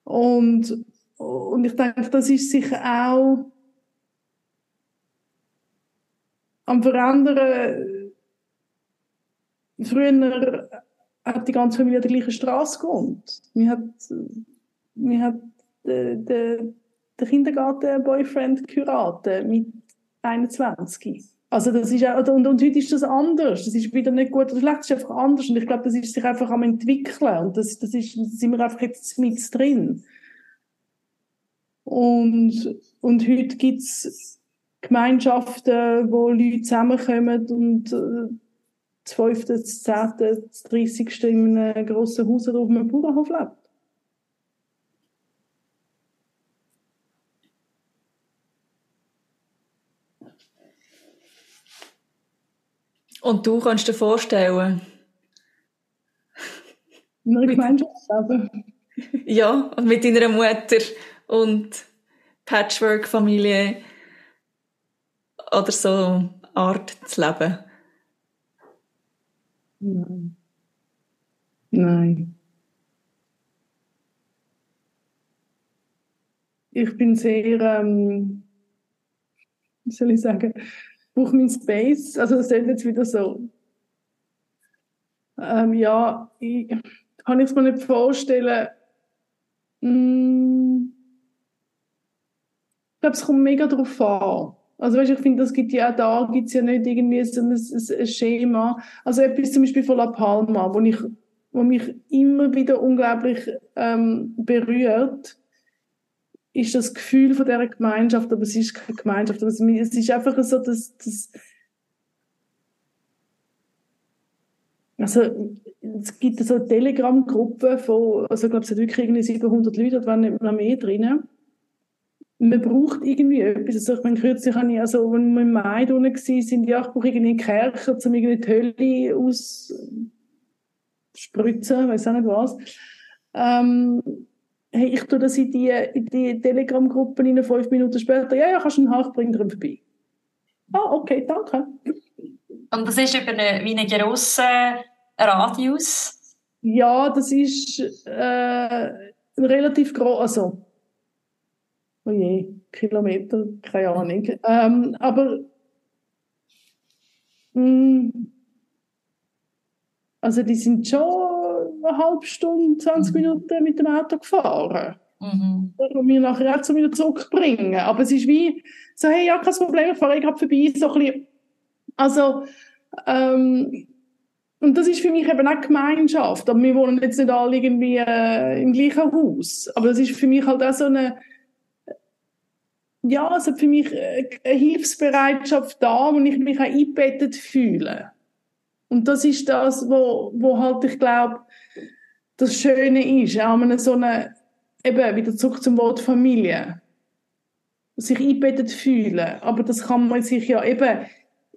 Und, und ich denke, das ist sicher auch am Verändern. Früher hat die ganze Familie an der gleichen Straße gewohnt. Mir hat, mir hat der, der, der Kindergarten-Boyfriend geheiratet mit 21. Also das ist auch, und, und heute ist das anders. Das ist wieder nicht gut oder schlecht, das ist einfach anders. Und ich glaube, das ist sich einfach am entwickeln. Und das, das ist, sind wir einfach jetzt mit drin. Und, und heute gibt's Gemeinschaften, wo Leute zusammenkommen und äh, 12., 10., 30. in einem grossen Haus oder auf einem Bauernhof lebt. Und du kannst dir vorstellen? In einer Gemeinschaft leben. Ja, und mit deiner Mutter und Patchwork-Familie oder so Art zu leben. Nein. Nein. Ich bin sehr, ähm, wie soll ich sagen, brauche meinen Space. Also das ist jetzt wieder so. Ähm, ja, ich kann ich es mir nicht vorstellen. Mm, ich glaube, es kommt mega darauf an. Also weißt, ich finde, das gibt ja auch da, gibt es ja nicht irgendwie so ein, ein, Schema. Also etwas zum Beispiel von La Palma, wo, ich, wo mich immer wieder unglaublich ähm, berührt, ist das Gefühl von dieser Gemeinschaft, aber es ist keine Gemeinschaft, aber es ist einfach so, dass, dass also es gibt so eine Telegram-Gruppe von, also ich glaube, es hat wirklich irgendwie 700 Leute, da waren nicht mehr drinnen man braucht irgendwie etwas. Also ich meine, kürzlich habe ich, also, als wir im Mai da waren, sind ich brauche irgendwie einen Kercher, um irgendwie die Hölle ausspritzen, weiß auch nicht was. Ähm, hey, ich tue das in die, in die Telegram-Gruppe in fünf Minuten später. Ja, ja, kannst du einen Haag bringen, drin vorbei. Ah, okay, danke. Und das ist über eine, wie einen grossen Radius? Ja, das ist äh, relativ groß, also oh je, Kilometer, keine Ahnung. Ähm, aber mh, mm, Also die sind schon eine halbe Stunde, 20 mhm. Minuten mit dem Auto gefahren. Mhm. Und mir nachher auch so wieder zurückbringen. Aber es ist wie so, hey, ja, kein Problem, ich fahre gerade vorbei, so ein bisschen, also, ähm, und das ist für mich eben auch Gemeinschaft. Aber wir wohnen jetzt nicht alle irgendwie äh, im gleichen Haus. Aber das ist für mich halt auch so eine, ja, es hat für mich eine Hilfsbereitschaft da, wo ich mich auch eingebettet fühle. Und das ist das, wo, wo halt, ich glaube, das Schöne ist, auch wenn so eine, eben wieder zurück zum Wort Familie, sich eingebettet fühlen. Aber das kann man sich ja eben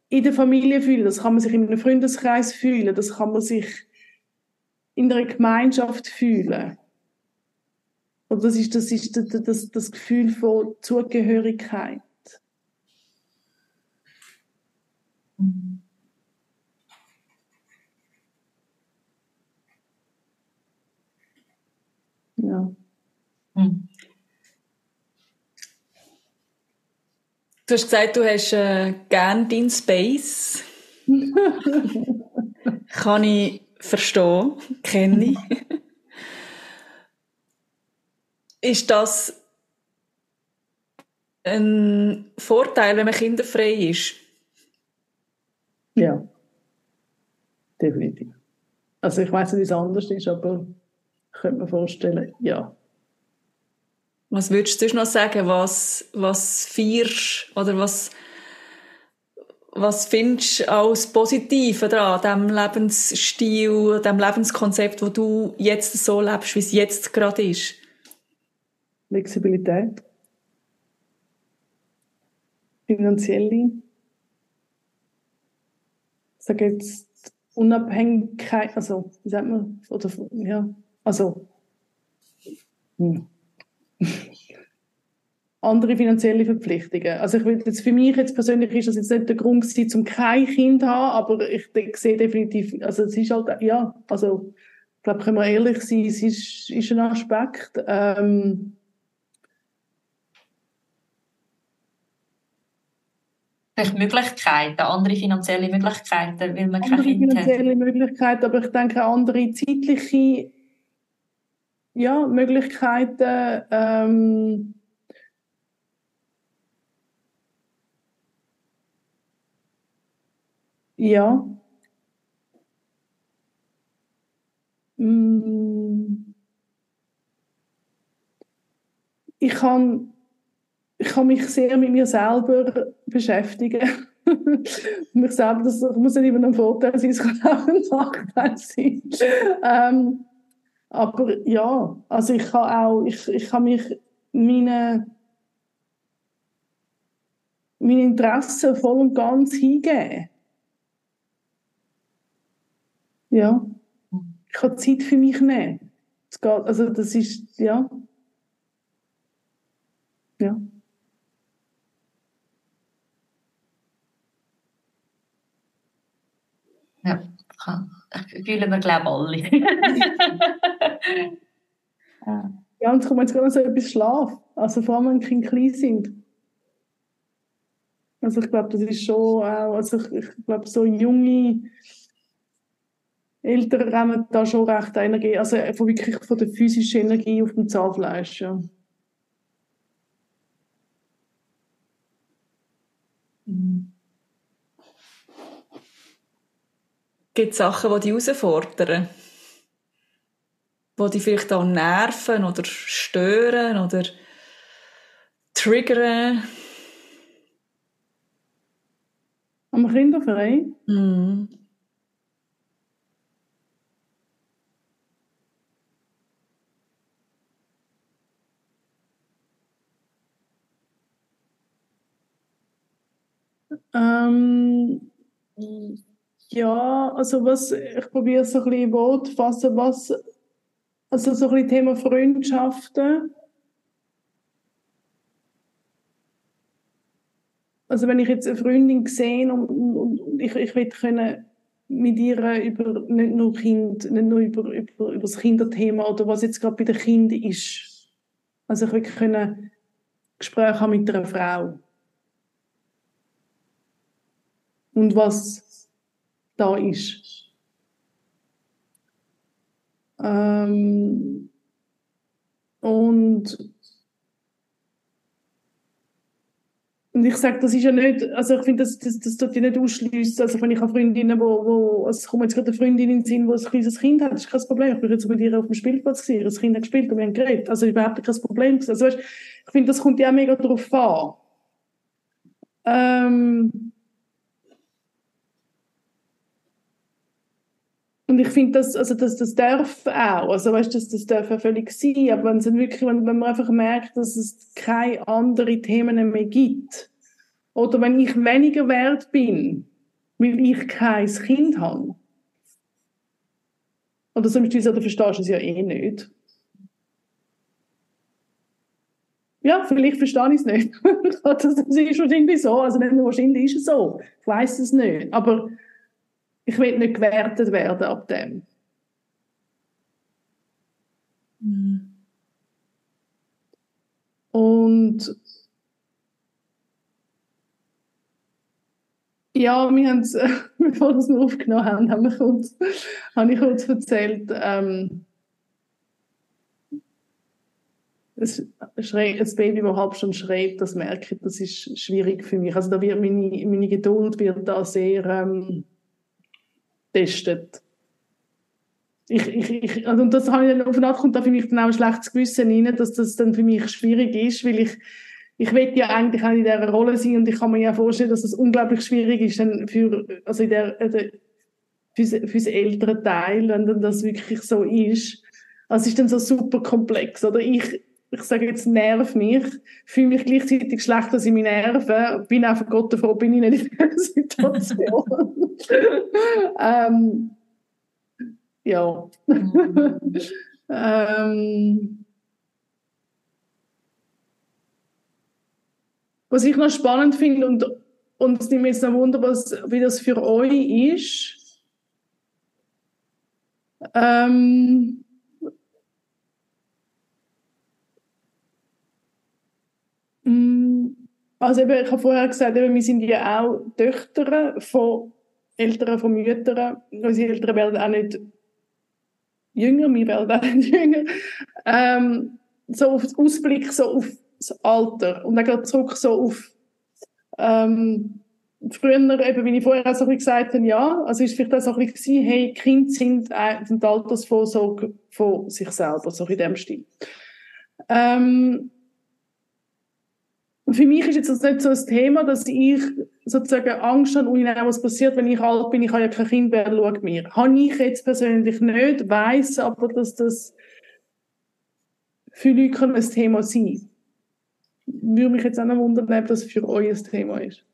in der Familie fühlen, das kann man sich in einem Freundeskreis fühlen, das kann man sich in einer Gemeinschaft fühlen. Und das ist das, ist das, das, das Gefühl von Zugehörigkeit. Ja. Hm. Du hast gesagt, du hast äh, gern deinen Space. Kann ich verstehen, kenne ich. ist das ein Vorteil, wenn man kinderfrei ist? Ja, definitiv. Also ich weiß nicht, wie es anders ist, aber ich könnte mir vorstellen, ja. Was würdest du noch sagen, was, was feierst oder was, was findest du als Positive daran, dem Lebensstil, dem Lebenskonzept, wo du jetzt so lebst, wie es jetzt gerade ist? Flexibilität. Finanzielle. Sage jetzt Unabhängigkeit, also, wie sagt man, oder, ja, also, hm andere finanzielle Verpflichtungen. Also ich will jetzt für mich jetzt persönlich ist das jetzt nicht der Grund gewesen, zum kein Kind zu haben, aber ich, ich sehe definitiv, also es ist halt, ja, also ich glaube, können wir ehrlich sein, es ist, ist ein Aspekt. Ähm, Vielleicht Möglichkeiten, andere finanzielle Möglichkeiten, weil man kein Kind hat. finanzielle Möglichkeiten, aber ich denke auch andere zeitliche ja, Möglichkeiten, ähm, ja. Mm. Ich kann, ich kann mich sehr mit mir selber beschäftigen. mich selber, das muss nicht immer ein Vorteil sein, es kann auch ein Nachteil sein. ähm, aber ja, also ich kann auch, ich, ich kann mich meine, meine Interessen voll und ganz hingeben. Ja. Ich kann Zeit für mich nehmen. Das geht, also das ist, ja. Ja. Ja, fühlen wir, glaube ich, alle. ja, und es kommt jetzt gerade so etwas Schlaf. Also vor allem, wenn Kinder klein sind. Also ich glaube, das ist schon auch, also ich, ich glaube, so junge Eltern rennen da schon recht Energie, also von wirklich von der physischen Energie auf dem Zahnfleisch, ja. Gibt es Sachen, die dich herausfordern? Die dich vielleicht auch nerven oder stören oder triggern? Am Kinderverein? Mm. Ähm, ja, also was, ich probiere so ein bisschen Wort zu fassen, was, also so ein bisschen Thema Freundschaften. Also wenn ich jetzt eine Freundin sehe und, und, und ich, ich will können mit ihr über, nicht nur Kind, nicht nur über, über, über das Kinderthema oder was jetzt gerade bei den Kindern ist. Also ich will können Gespräche haben mit einer Frau. Und was da ist. Ähm, und Und ich sage, das ist ja nicht, also ich finde, das, das, das tut ja nicht ausschliessen. Also wenn ich habe Freundinnen, wo, wo es kommt jetzt gerade eine Freundin in den Sinn, die ein kleines Kind hat, das ist kein Problem. Ich bin jetzt mit ihr auf dem Spielplatz gesehen, das Kind hat gespielt und wir haben geredet. Also überhaupt kein Problem. Also weißt, ich finde, das kommt ja auch mega darauf an. Ähm, Und ich finde, das, also das, das darf auch, also weißt, das, das darf ja völlig sein, aber wenn, es wirklich, wenn, wenn man einfach merkt, dass es keine anderen Themen mehr gibt, oder wenn ich weniger wert bin, weil ich kein Kind habe, oder so du oder verstehst du es ja eh nicht. Ja, vielleicht verstehe ich es nicht. das ist wahrscheinlich so, also nicht wahrscheinlich ist es so. Ich weiß es nicht, aber ich will nicht gewertet werden ab dem. Mhm. Und ja, wir haben es, bevor wir es aufgenommen haben, haben wir kurz, habe ich kurz erzählt, ähm, ein, Baby, das halb schon schreit, das merke ich, das ist schwierig für mich. Also da wird meine, meine Geduld wird da sehr ähm, testet. Ich, ich, ich, also das habe ich dann, auf Art kommt da für mich dann auch ein schlechtes Gewissen rein, dass das dann für mich schwierig ist, weil ich, ich will ja eigentlich auch in dieser Rolle sein und ich kann mir ja vorstellen, dass das unglaublich schwierig ist dann für, also in der, also für das ältere Teil, wenn dann das wirklich so ist. Also es ist dann so super komplex, oder? Ich, ich sage jetzt, nerv mich, fühle mich gleichzeitig schlecht, dass ich mich nerve, bin einfach Gott froh, bin ich nicht in dieser Situation. ähm, ja. ähm, was ich noch spannend finde und, und es nimmt jetzt noch Wunder, was, wie das für euch ist. Ähm, also eben, ich habe vorher gesagt, eben, wir sind ja auch Töchter von Eltern, von Müttern. Unsere Eltern werden auch nicht jünger, wir werden auch nicht jünger. Ähm, so auf den Ausblick, so auf das Alter. Und dann geht zurück so auf ähm, früher, eben, wie ich vorher auch so gesagt habe, ja, also ist vielleicht auch so ein bisschen hey, Kinder sind, sind Altersvorsorge von sich selber, so in dem Stil. Ähm, für mich ist jetzt das nicht so ein Thema, dass ich sozusagen Angst habe, ui, was passiert, wenn ich alt bin, ich habe ja kein Kind, wer schaut mir. Habe ich jetzt persönlich nicht, weiß aber, dass das für Leute kann ein Thema sein Würde mich jetzt auch noch wundern, ob das für euch ein Thema ist.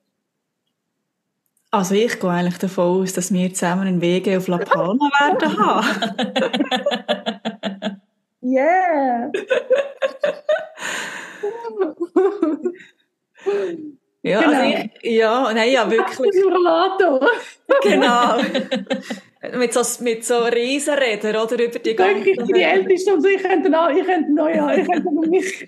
Also ich gehe eigentlich davon aus, dass wir zusammen einen Weg auf La Palma werden haben. yeah! Ja, also genau. also ich, ja, nein, ja, wirklich. Rollator. genau. mit so, mit so Riesenrädern, oder, über die ganze Ich bin die Älteste und ich könnte noch, ich könnte noch, ja, ich könnte noch mich.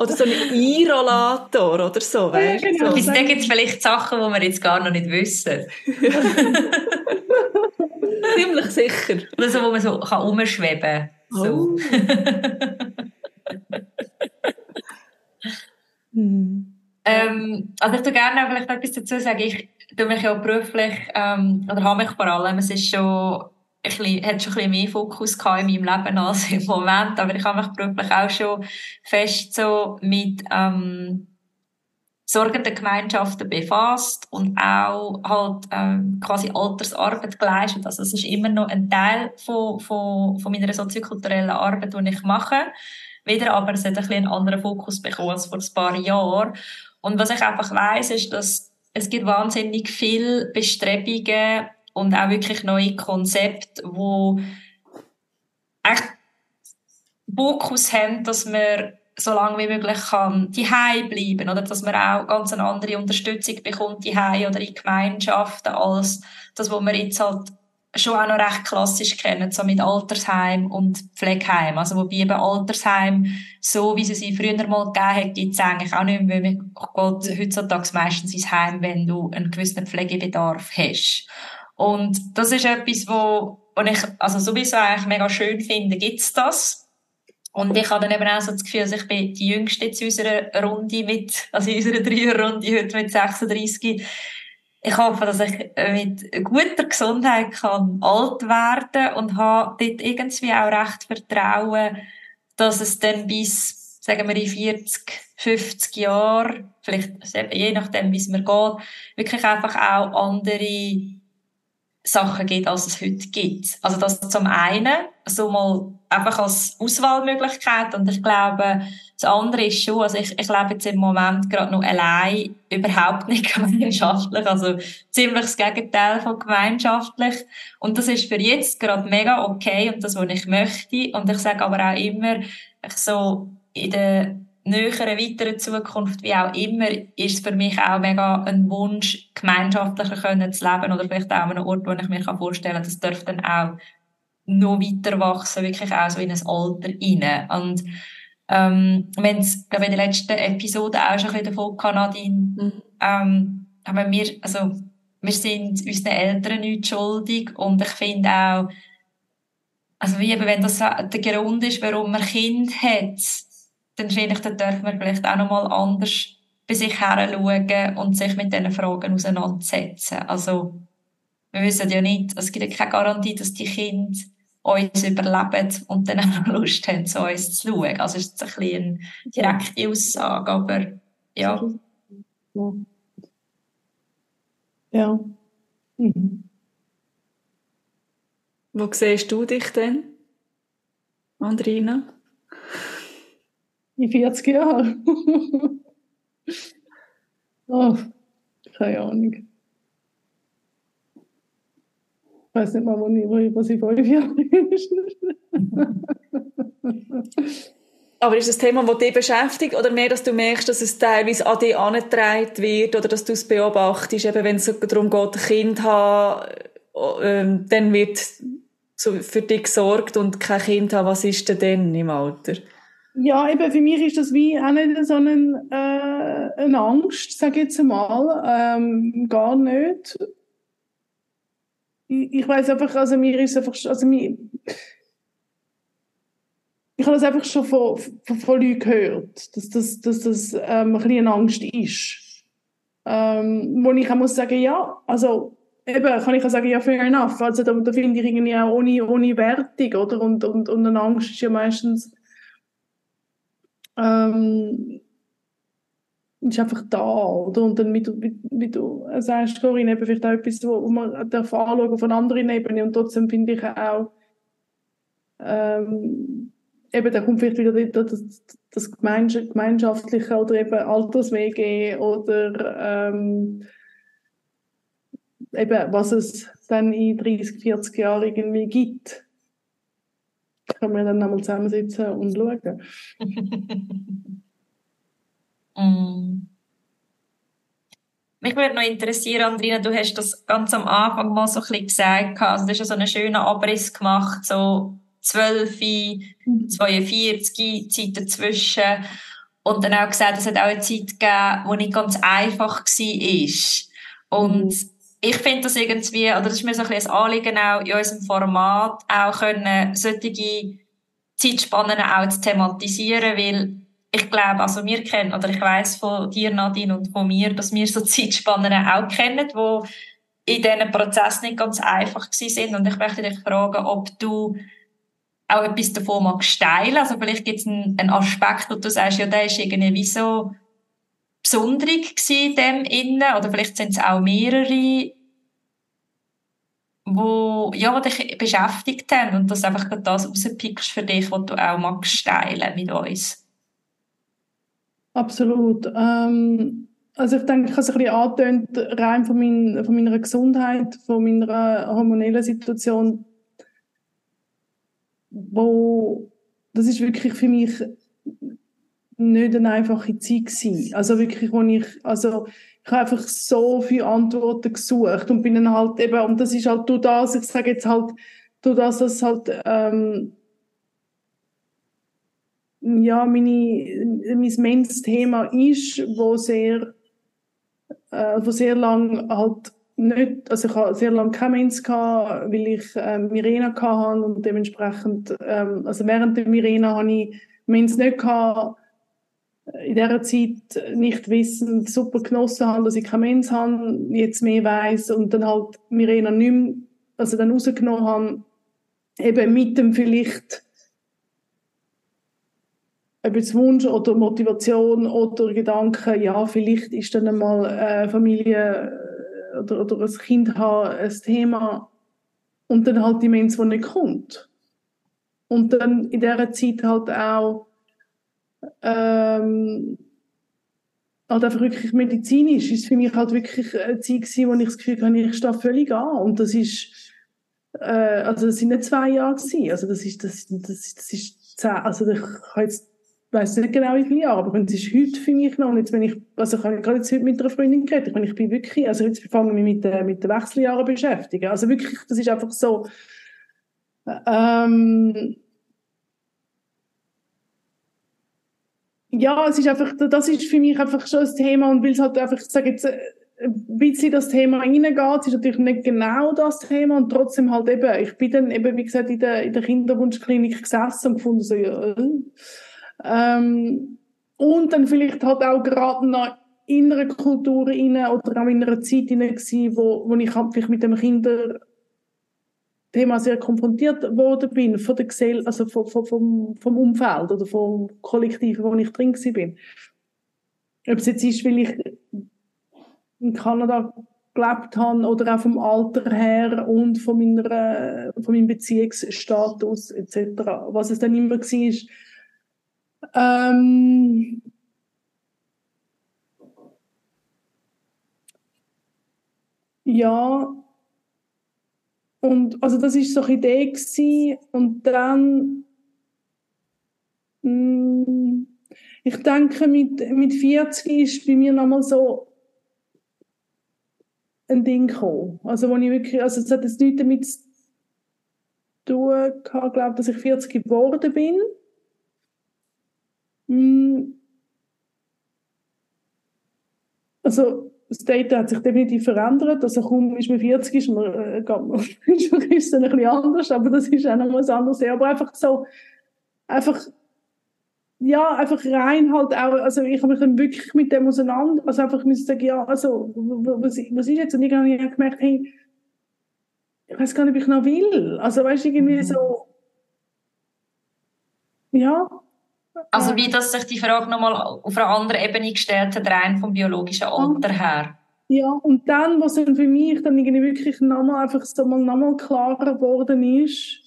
oder so ein E-Rollator, oder so, weißt du? Ja, genau. So. Da gibt es vielleicht Sachen, die wir jetzt gar noch nicht wissen. Ziemlich sicher. Oder so, wo man so kann umschweben kann. So. Oh. Mhm. Ähm, also ich würde gerne vielleicht etwas dazu sagen. Ich tue mich ja beruflich, ähm, oder habe mich vor allem, es ist schon ein bisschen, hat schon ein bisschen mehr Fokus gehabt in meinem Leben als im Moment, aber ich habe mich beruflich auch schon fest so mit ähm, sorgenden Gemeinschaften befasst und auch halt ähm, quasi Altersarbeit geleistet. Also es ist immer noch ein Teil von, von, von meiner soziokulturellen Arbeit, die ich mache. Wieder aber es hat ein einen anderen Fokus bekommen als vor ein paar Jahren. Und was ich einfach weiss, ist, dass es gibt wahnsinnig viele Bestrebungen und auch wirklich neue Konzepte, wo echt Fokus haben, dass man so lange wie möglich kann die bleiben oder dass man auch ganz eine andere Unterstützung bekommt die oder in Gemeinschaften als das, was man jetzt halt schon auch noch recht klassisch kennen, so mit Altersheim und Pflegeheim. Also wobei eben Altersheim, so wie es sie früher mal gegeben hat, gibt es eigentlich auch nicht mehr, weil man geht heutzutage meistens ins Heim, wenn du einen gewissen Pflegebedarf hast. Und das ist etwas, wo und ich also sowieso eigentlich mega schön finde, gibt's das. Und ich habe dann eben auch so das Gefühl, also ich bin die Jüngste zu unserer Runde mit, also in unserer Dreierrunde heute mit 36. Ich hoffe, dass ich mit guter Gesundheit kann alt werden und habe dort irgendwie auch recht Vertrauen, dass es dann bis, sagen wir, in 40, 50 Jahren, vielleicht je nachdem, wie es mir geht, wirklich einfach auch andere Sachen gibt, als es heute gibt. Also das zum einen, so mal einfach als Auswahlmöglichkeit. Und ich glaube, das andere ist schon, also ich, ich lebe jetzt im Moment gerade noch allein, überhaupt nicht gemeinschaftlich, also ziemlich das Gegenteil von gemeinschaftlich. Und das ist für jetzt gerade mega okay und das, was ich möchte. Und ich sage aber auch immer, ich so in der näheren, weiteren Zukunft, wie auch immer, ist es für mich auch mega ein Wunsch, gemeinschaftlicher können zu leben oder vielleicht auch an einem Ort, wo ich mir vorstellen kann, das dürfte dann auch noch weiter wachsen, wirklich auch so in ein Alter rein. Und ähm, wir haben es, glaube ich, in der letzten Episode auch schon ein bisschen davon gehabt, Nadine, mhm. ähm, aber wir, also, wir sind unseren Eltern nicht schuldig und ich finde auch, also wie eben, wenn das der Grund ist, warum man Kind hat, dann finde ich, dann darf man vielleicht auch nochmal anders bei sich her schauen und sich mit diesen Fragen auseinandersetzen. Also, wir wissen ja nicht, es gibt ja keine Garantie, dass die Kinder uns überleben und dann auch Lust haben, zu uns zu schauen. Also, es ist ein bisschen eine direkte Aussage, aber ja. Ja. ja. Mhm. Wo siehst du dich denn, Andrina? In 40 Jahren. oh, keine Ahnung. Ich weiß nicht mal, ich, wo ich, sie fünf Jahre ist. Aber ist das Thema, das dich beschäftigt, oder mehr, dass du merkst, dass es teilweise an dich angetragen wird, oder dass du es beobachtest, eben wenn es darum geht, ein Kind zu haben, ähm, dann wird für dich gesorgt und kein Kind haben, was ist denn dann im Alter? Ja, eben für mich ist das wie auch nicht so eine, äh, eine Angst, sage ich jetzt einmal. Ähm, gar nicht. Ich, ich weiß einfach, also mir ist einfach, also mir, ich habe das einfach schon von, von, von Leuten gehört, dass das, dass das ähm, ein bisschen eine Angst ist. Ähm, wo ich auch muss sagen, ja, also eben kann ich auch sagen, ja, fair enough. Also da, da finde ich irgendwie auch ohne, ohne Wertung, oder? Und, und, und eine Angst ist ja meistens ähm, ist einfach da, oder? Und dann, wie du, wie, du sagst, Corinne, eben vielleicht auch etwas, wo man darf anschauen von anderen Ebenen und trotzdem finde ich auch, ähm, eben, da kommt vielleicht wieder das, das Gemeinschaftliche oder eben Alterswege oder ähm, eben, was es dann in 30, 40 Jahren irgendwie gibt können wir dann nochmal zusammensitzen und schauen. mm. Mich würde noch interessieren, Andrina, du hast das ganz am Anfang mal so ein bisschen gesagt, also du hast ja so einen schönen Abriss gemacht, so 12, 42, Zeit dazwischen. Und dann auch gesagt, es hat auch eine Zeit gegeben, die nicht ganz einfach war. Und mhm ich finde das irgendwie, oder das ist mir so ein bisschen ein Anliegen auch in unserem Format, auch können, solche Zeitspannen auch zu thematisieren, weil ich glaube, also wir kennen, oder ich weiß von dir, Nadine, und von mir, dass wir so Zeitspannen auch kennen, wo in diesen Prozess nicht ganz einfach sind. Und ich möchte dich fragen, ob du auch etwas davon magst teilen. Also vielleicht gibt es einen, einen Aspekt, wo du sagst, ja, der ist irgendwie so besonderig in dem innen, oder vielleicht sind es auch mehrere, wo, ja, dich beschäftigt haben und das einfach das rauspickst für dich, was du auch magst teilen mit uns. Absolut. Ähm, also ich denke, ich habe es ein bisschen angetönt, rein von, mein, von meiner Gesundheit, von meiner hormonellen Situation, wo das ist wirklich für mich nicht eine einfache Zeit gewesen. Also wirklich, wo ich, also ich habe einfach so viele Antworten gesucht und bin dann halt eben, und das ist halt durch das, ich sage jetzt halt, durch das, dass halt, ähm, ja, meine, mein Men's-Thema ist, wo sehr, äh, wo sehr lang halt nicht, also ich habe sehr lange keine Mens gehabt, weil ich ähm, Mirena hatte und dementsprechend, ähm, also während der Mirena habe ich Mens nicht gehabt, in dieser Zeit nicht wissend super genossen habe, dass ich keine Mens habe, jetzt mehr weiss und dann halt Mirena nicht mehr, also dann rausgenommen habe, eben mit dem vielleicht ob Wunsch oder Motivation oder Gedanken, ja, vielleicht ist dann einmal äh, Familie oder, oder ein Kind haben ein Thema und dann halt die Demenz, die nicht kommt. Und dann in dieser Zeit halt auch ähm, halt einfach wirklich medizinisch ist für mich halt wirklich eine Zeit gewesen, wo ich das Gefühl habe, ich stehe völlig an. Und das ist, äh, also das sind nicht zwei Jahre gewesen. Also das ist, das, das, das ist zehn, also ich habe jetzt weiß nicht genau wie viele Jahre, aber es ist heute für mich noch, und jetzt wenn ich, also ich habe gerade jetzt heute mit einer Freundin geredet, ich, meine, ich bin wirklich, also jetzt fange ich mich mit, äh, mit den Wechseljahren beschäftigen, also wirklich, das ist einfach so, ähm, ja, es ist einfach, das ist für mich einfach schon ein Thema und weil es halt einfach, ich sage jetzt, ein bisschen das Thema reingeht, ist natürlich nicht genau das Thema und trotzdem halt eben, ich bin dann eben, wie gesagt, in der, in der Kinderwunschklinik gesessen und gefunden so, ja, äh, ähm, und dann vielleicht halt auch gerade noch in einer Kultur rein oder auch in einer Zeit rein gewesen, wo, wo ich halt mit dem Kinderthema sehr konfrontiert worden bin, von der Gesell also von, vom, vom Umfeld oder vom Kollektiv, wo ich drin bin. Ob es jetzt ist, weil ich in Kanada gelebt habe oder auch vom Alter her und von, meiner, von meinem Beziehungsstatus etc. Was es dann immer war, ähm, ja, und also das ist so eine Idee gewesen. und dann mh, mm, ich denke mit, mit 40 ist bei mir nochmal so ein Ding gekommen. Also wo ich wirklich, also es hat jetzt nichts damit zu tun glaube dass ich 40 geworden bin. Hm. Also, das Data hat sich definitiv verändert. Also, kaum ist man 40, ist man, äh, man ist dann ein bisschen anders, aber das ist auch noch was anderes. Aber einfach so, einfach, ja, einfach rein halt auch, also ich habe mich dann wirklich mit dem auseinander, also einfach müssen sagen, ja, also, was, was ist jetzt? Und ich habe gemerkt, hey, ich weiß gar nicht, ob ich noch will. Also, weißt du, irgendwie mhm. so, ja, also wie, dass sich die Frage nochmal auf einer anderen Ebene gestellt hat, rein vom biologischen Alter her. Ja, und dann, was dann für mich dann irgendwie wirklich nochmal einfach so mal nochmal klarer geworden ist,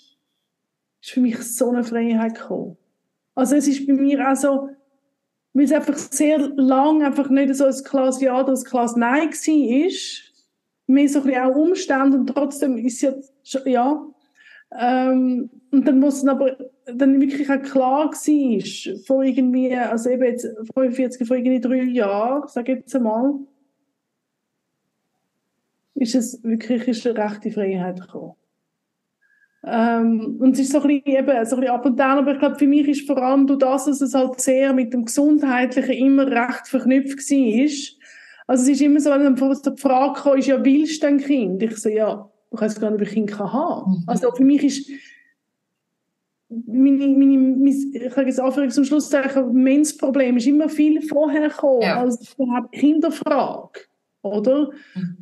ist für mich so eine Freiheit gekommen. Also es ist bei mir auch so, weil es einfach sehr lang einfach nicht so ein Klass Ja oder ein Klass Nein war, ist, mehr so ein bisschen auch Umstände und trotzdem ist ja, ja, ähm, und dann muss aber dann wirklich auch klar war, vor irgendwie, also eben jetzt 45, vor irgendwie drei Jahren, sage ich jetzt einmal, ist es wirklich ist eine rechte Freiheit gekommen. Ähm, und es ist so ein bisschen, eben, so ein bisschen ab und down, aber ich glaube, für mich ist vor allem durch das, dass es halt sehr mit dem Gesundheitlichen immer recht verknüpft war. Also es ist immer so, wenn dann die Frage kam, ist ja, willst du ein Kind? Ich so, ja, ich weiß gar nicht, ob ich ein Kind haben kann. Mhm. Also für mich ist meine, meine, meine, ich sage jetzt Anführungs- zum Schluss Men's Problem ist immer viel vorher gekommen ja. als überhaupt Kinderfrage, oder? Mhm.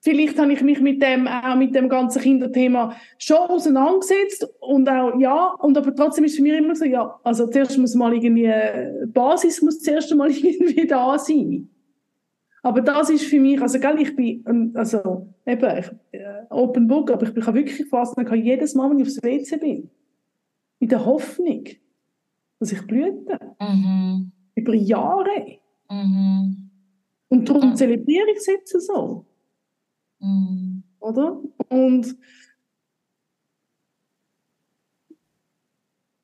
Vielleicht habe ich mich mit dem, auch mit dem ganzen Kinderthema schon auseinandergesetzt und auch, ja, und aber trotzdem ist für mich immer so, ja, also zuerst muss mal irgendwie, Basis muss zuerst mal irgendwie da sein. Aber das ist für mich, also gell, ich bin, also eben, ich, äh, Open Book, aber ich bin wirklich fast, jedes Mal, wenn ich aufs WC bin, in der Hoffnung, dass ich blüte. Mhm. Über Jahre. Mhm. Und darum mhm. zelebriere ich es jetzt so. Mhm. Oder? Und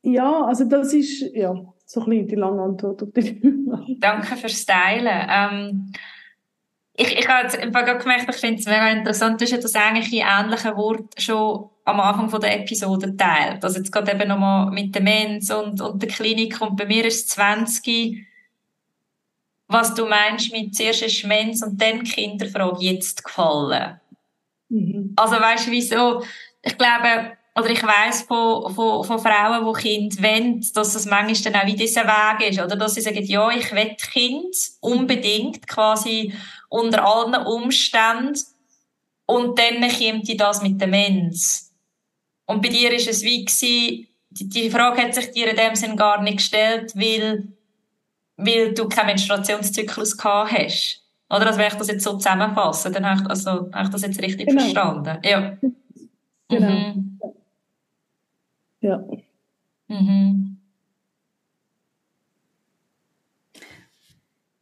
ja, also das ist ja so ein bisschen die lange Antwort auf die Danke fürs Teilen. Ähm, ich, ich habe jetzt gerade gemerkt, ich finde es mega interessant, du hast das eigentlich in ähnlichen Worten schon am Anfang von der Episode teilt. Also jetzt gerade eben nochmal mit der Mens und, und der Klinik und bei mir ist es 20 was du meinst mit zuerst eine Schmenz und dann Kinderfrage jetzt gefallen. Mhm. Also weißt du, wieso? Ich glaube, oder ich weiss von, von, von Frauen, die Kind wollen, dass das manchmal dann auch wie dieser Weg ist, oder? Dass sie sagen, ja, ich will Kind unbedingt, quasi unter allen Umständen. Und dann kommt das mit dem Mens. Und bei dir ist es wie gewesen, die, die Frage hat sich dir in dem Sinn gar nicht gestellt, weil, weil du keinen Menstruationszyklus gehabt hast. Oder? Also, wenn ich das jetzt so zusammenfasse, dann habe ich, also, habe ich das jetzt richtig genau. verstanden. Ja. Genau. Mhm. Ja. Mhm.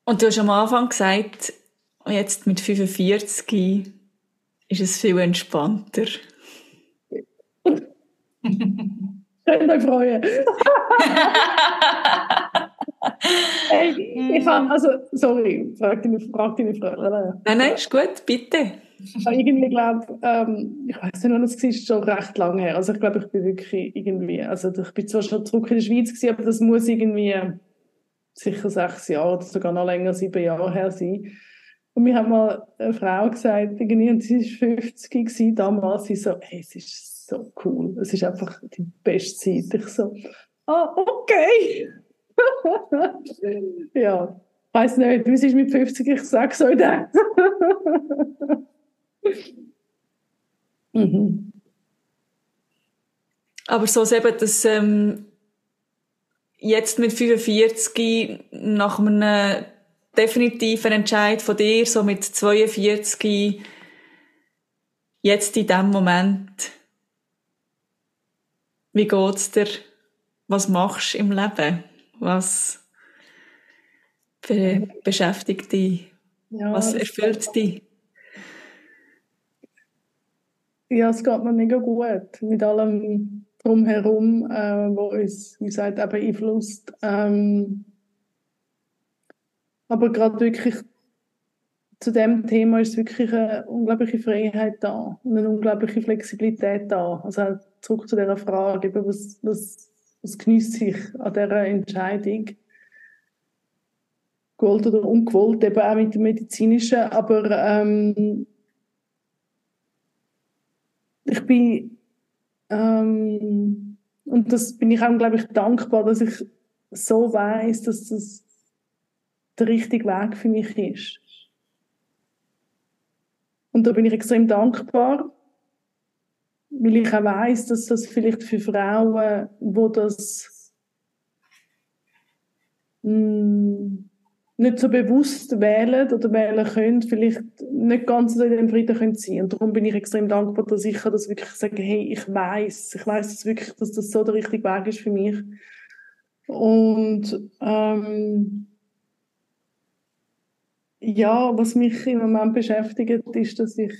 Und du hast am Anfang gesagt, jetzt mit 45 ist es viel entspannter. Könnt euch freuen. hey, ich habe, also, sorry, frag deine, frag deine Frage. Nein, nein, ist gut, bitte. Ich irgendwie glaube, ähm, ich weiß nicht, wann es war, schon recht lange her. Also ich glaube, ich bin wirklich irgendwie, also ich bin zwar schon zurück in der Schweiz gewesen, aber das muss irgendwie sicher sechs Jahre oder sogar noch länger, sieben Jahre her sein. Und mir hat mal eine Frau gesagt, irgendwie, und sie war 50 gewesen, damals, sie so, hey, es ist so cool, es ist einfach die beste Zeit. Ich so, ah, okay. ja, ich weiß nicht, wie es ist mit 50, ich sage so das. mhm. Aber so ist eben das, ähm, jetzt mit 45 nach einem definitiven Entscheid von dir, so mit 42, jetzt in dem Moment, wie geht's dir? Was machst du im Leben? Was be beschäftigt dich? Ja, Was erfüllt dich? Ja, es geht mir mega gut mit allem drumherum, äh, wo uns, wie gesagt, auch beeinflusst. Ähm, aber gerade wirklich zu dem Thema ist wirklich eine unglaubliche Freiheit da und eine unglaubliche Flexibilität da. Also zurück zu dieser Frage, was, was, was genießt sich an dieser Entscheidung? Gewollt oder ungewollt, eben auch mit dem Medizinischen, aber ähm, ich bin ähm, und das bin ich auch unglaublich dankbar, dass ich so weiß, dass das der richtige Weg für mich ist. Und da bin ich extrem dankbar, weil ich auch weiß, dass das vielleicht für Frauen, wo das mh, hm, nicht so bewusst wählen oder wählen können, vielleicht nicht ganz so in dem Frieden können sein. Und darum bin ich extrem dankbar, dass ich das wirklich sagen, hey, ich weiß, ich weiß das wirklich, dass das so der richtige Weg ist für mich. Und ähm, ja, was mich im Moment beschäftigt, ist, dass ich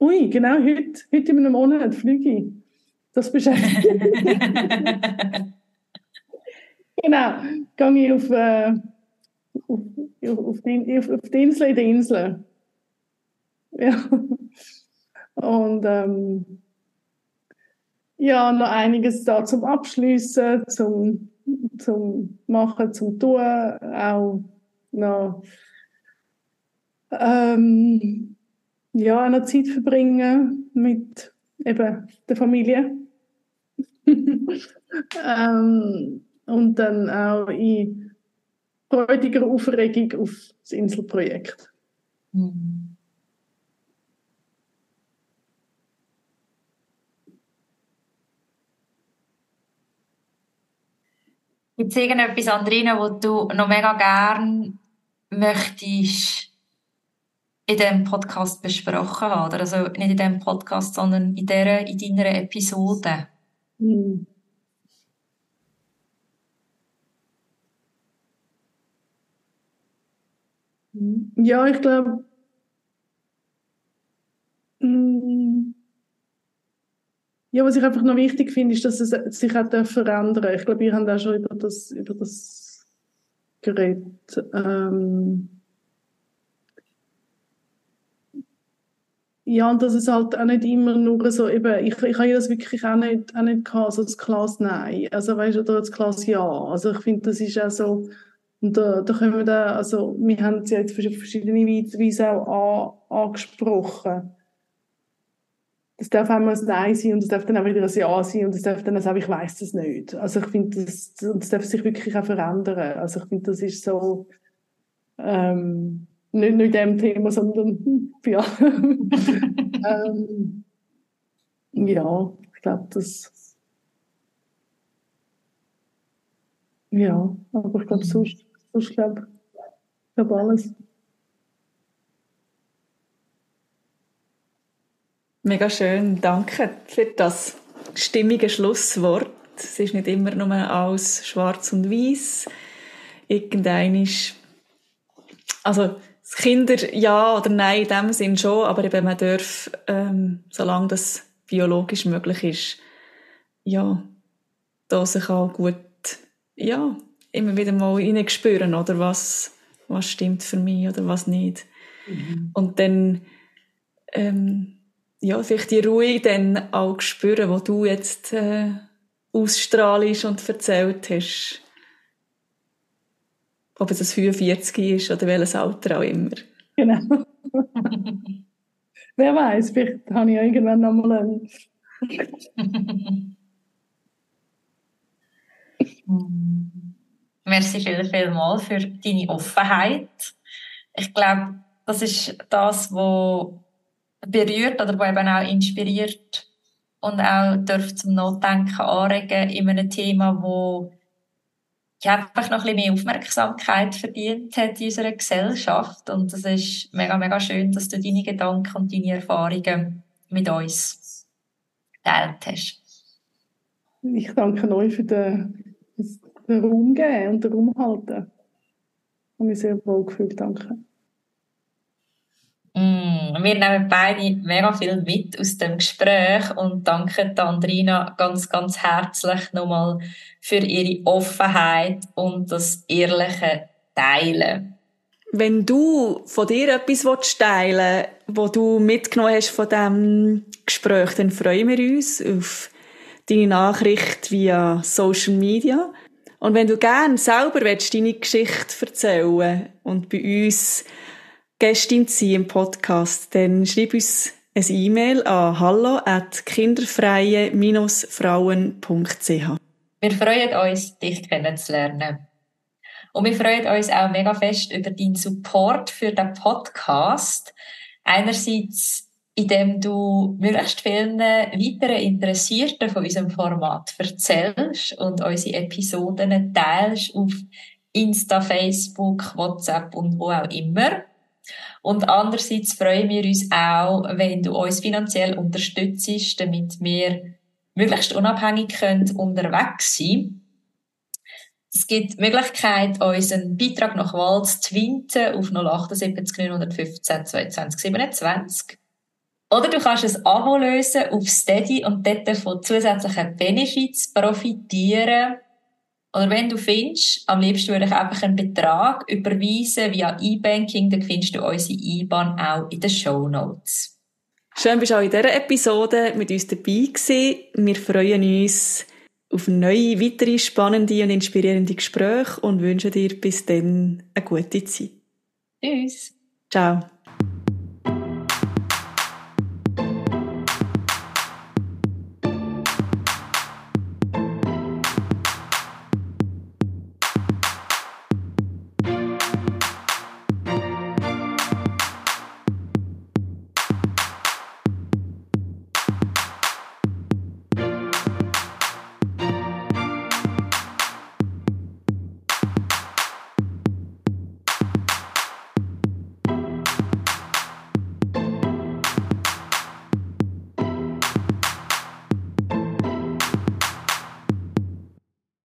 ui, genau heute, heute in einem Monat fliege ich. Das beschäftigt mich. genau, gehe ich auf äh, auf, auf, die, auf, auf die Insel in der Insel. Ja. Und ähm, ja, noch einiges da zum Abschließen, zum, zum Machen, zum Tun, auch noch ähm, ja, noch Zeit verbringen mit eben der Familie. ähm, und dann auch in freudiger Aufregung auf das Inselprojekt. Mhm. Gibt es irgendetwas, Andrina, wo du noch mega gern möchtest in diesem Podcast besprochen haben? Also nicht in diesem Podcast, sondern in, der, in deiner Episode? Mhm. Ja, ich glaube, mm, ja, was ich einfach noch wichtig finde, ist, dass es sich auch verändern darf. Ich glaube, wir haben auch schon über das, über das geredet. Ähm, ja, und dass es halt auch nicht immer nur so, eben, ich, ich habe das wirklich auch nicht, auch nicht gehabt, so das Glas Nein, also weißt du, oder das Glas Ja. Also ich finde, das ist auch so, Und da, da können wir da, also wir haben es jetzt auf verschiedene Weise auch an, angesprochen. Das darf einmal ein Nein sein und es darf dann auch wieder ein Ja sein und es darf dann auch sagen, ich weiß das nicht. Also ich finde, das, das darf sich wirklich auch verändern. Also ich finde, das ist so, ähm, nicht nur in dem Thema, sondern ja. ähm, ja, ich glaube, das ja, aber ich glaube, sonst, sonst glaube ich glaube alles. Mega schön, danke für das stimmige Schlusswort. Es ist nicht immer nur alles schwarz und weiß. Irgendein ist, also Kinder ja oder nein in dem Sinn schon, aber eben man darf, ähm, solange das biologisch möglich ist, ja, da sich auch gut, ja, immer wieder mal hineinspüren, oder was, was stimmt für mich oder was nicht. Mhm. Und dann, ähm, ja, vielleicht die Ruhe dann auch spüren, wo du jetzt äh, ausstrahlst und erzählt hast. Ob es 45 ist oder welches Alter auch immer. Genau. Wer weiß, vielleicht habe ich irgendwann noch mal einen. Merci viel, viel mal für deine Offenheit. Ich glaube, das ist das, was berührt oder wo eben auch inspiriert und auch darf zum Nachdenken anregen in einem Thema, wo ja, einfach noch ein bisschen mehr Aufmerksamkeit verdient hat in unserer Gesellschaft. Und es ist mega, mega schön, dass du deine Gedanken und deine Erfahrungen mit uns geteilt hast. Ich danke euch für den, den Raum geben und den Raum halten. Ich habe mich sehr wohl gefühlt. Danke. Mm, wir nehmen beide mega viel mit aus dem Gespräch und danken Andrina ganz, ganz herzlich nochmal für ihre Offenheit und das ehrliche Teilen. Wenn du von dir etwas teilen willst, was du mitgenommen hast von diesem Gespräch, dann freuen wir uns auf deine Nachricht via Social Media. Und wenn du gerne selber willst, deine Geschichte erzählen und bei uns Gästin sein im Podcast, dann schreib uns ein E-Mail an hallo at kinderfreie-frauen.ch. Wir freuen uns, dich kennenzulernen. Und wir freuen uns auch mega fest über deinen Support für den Podcast. Einerseits, indem du möglichst vielen weiteren Interessierten von unserem Format erzählst und unsere Episoden teilst auf Insta, Facebook, WhatsApp und wo auch immer. Und andererseits freuen wir uns auch, wenn du uns finanziell unterstützt, damit wir möglichst unabhängig können unterwegs sein es gibt die Möglichkeit, unseren Beitrag nach Wahl zu twinten auf 078 915 22 27. Oder du kannst ein Abo lösen auf Steady und dort von zusätzlichen Benefits profitieren. Oder wenn du findest, am liebsten würde ich einfach einen Betrag überweisen via E-Banking, dann findest du unsere IBAN auch in den Show Notes. Schön, bist du auch in dieser Episode mit uns dabei gewesen. Wir freuen uns auf neue, weitere spannende und inspirierende Gespräche und wünschen dir bis dann eine gute Zeit. Tschüss. Ciao.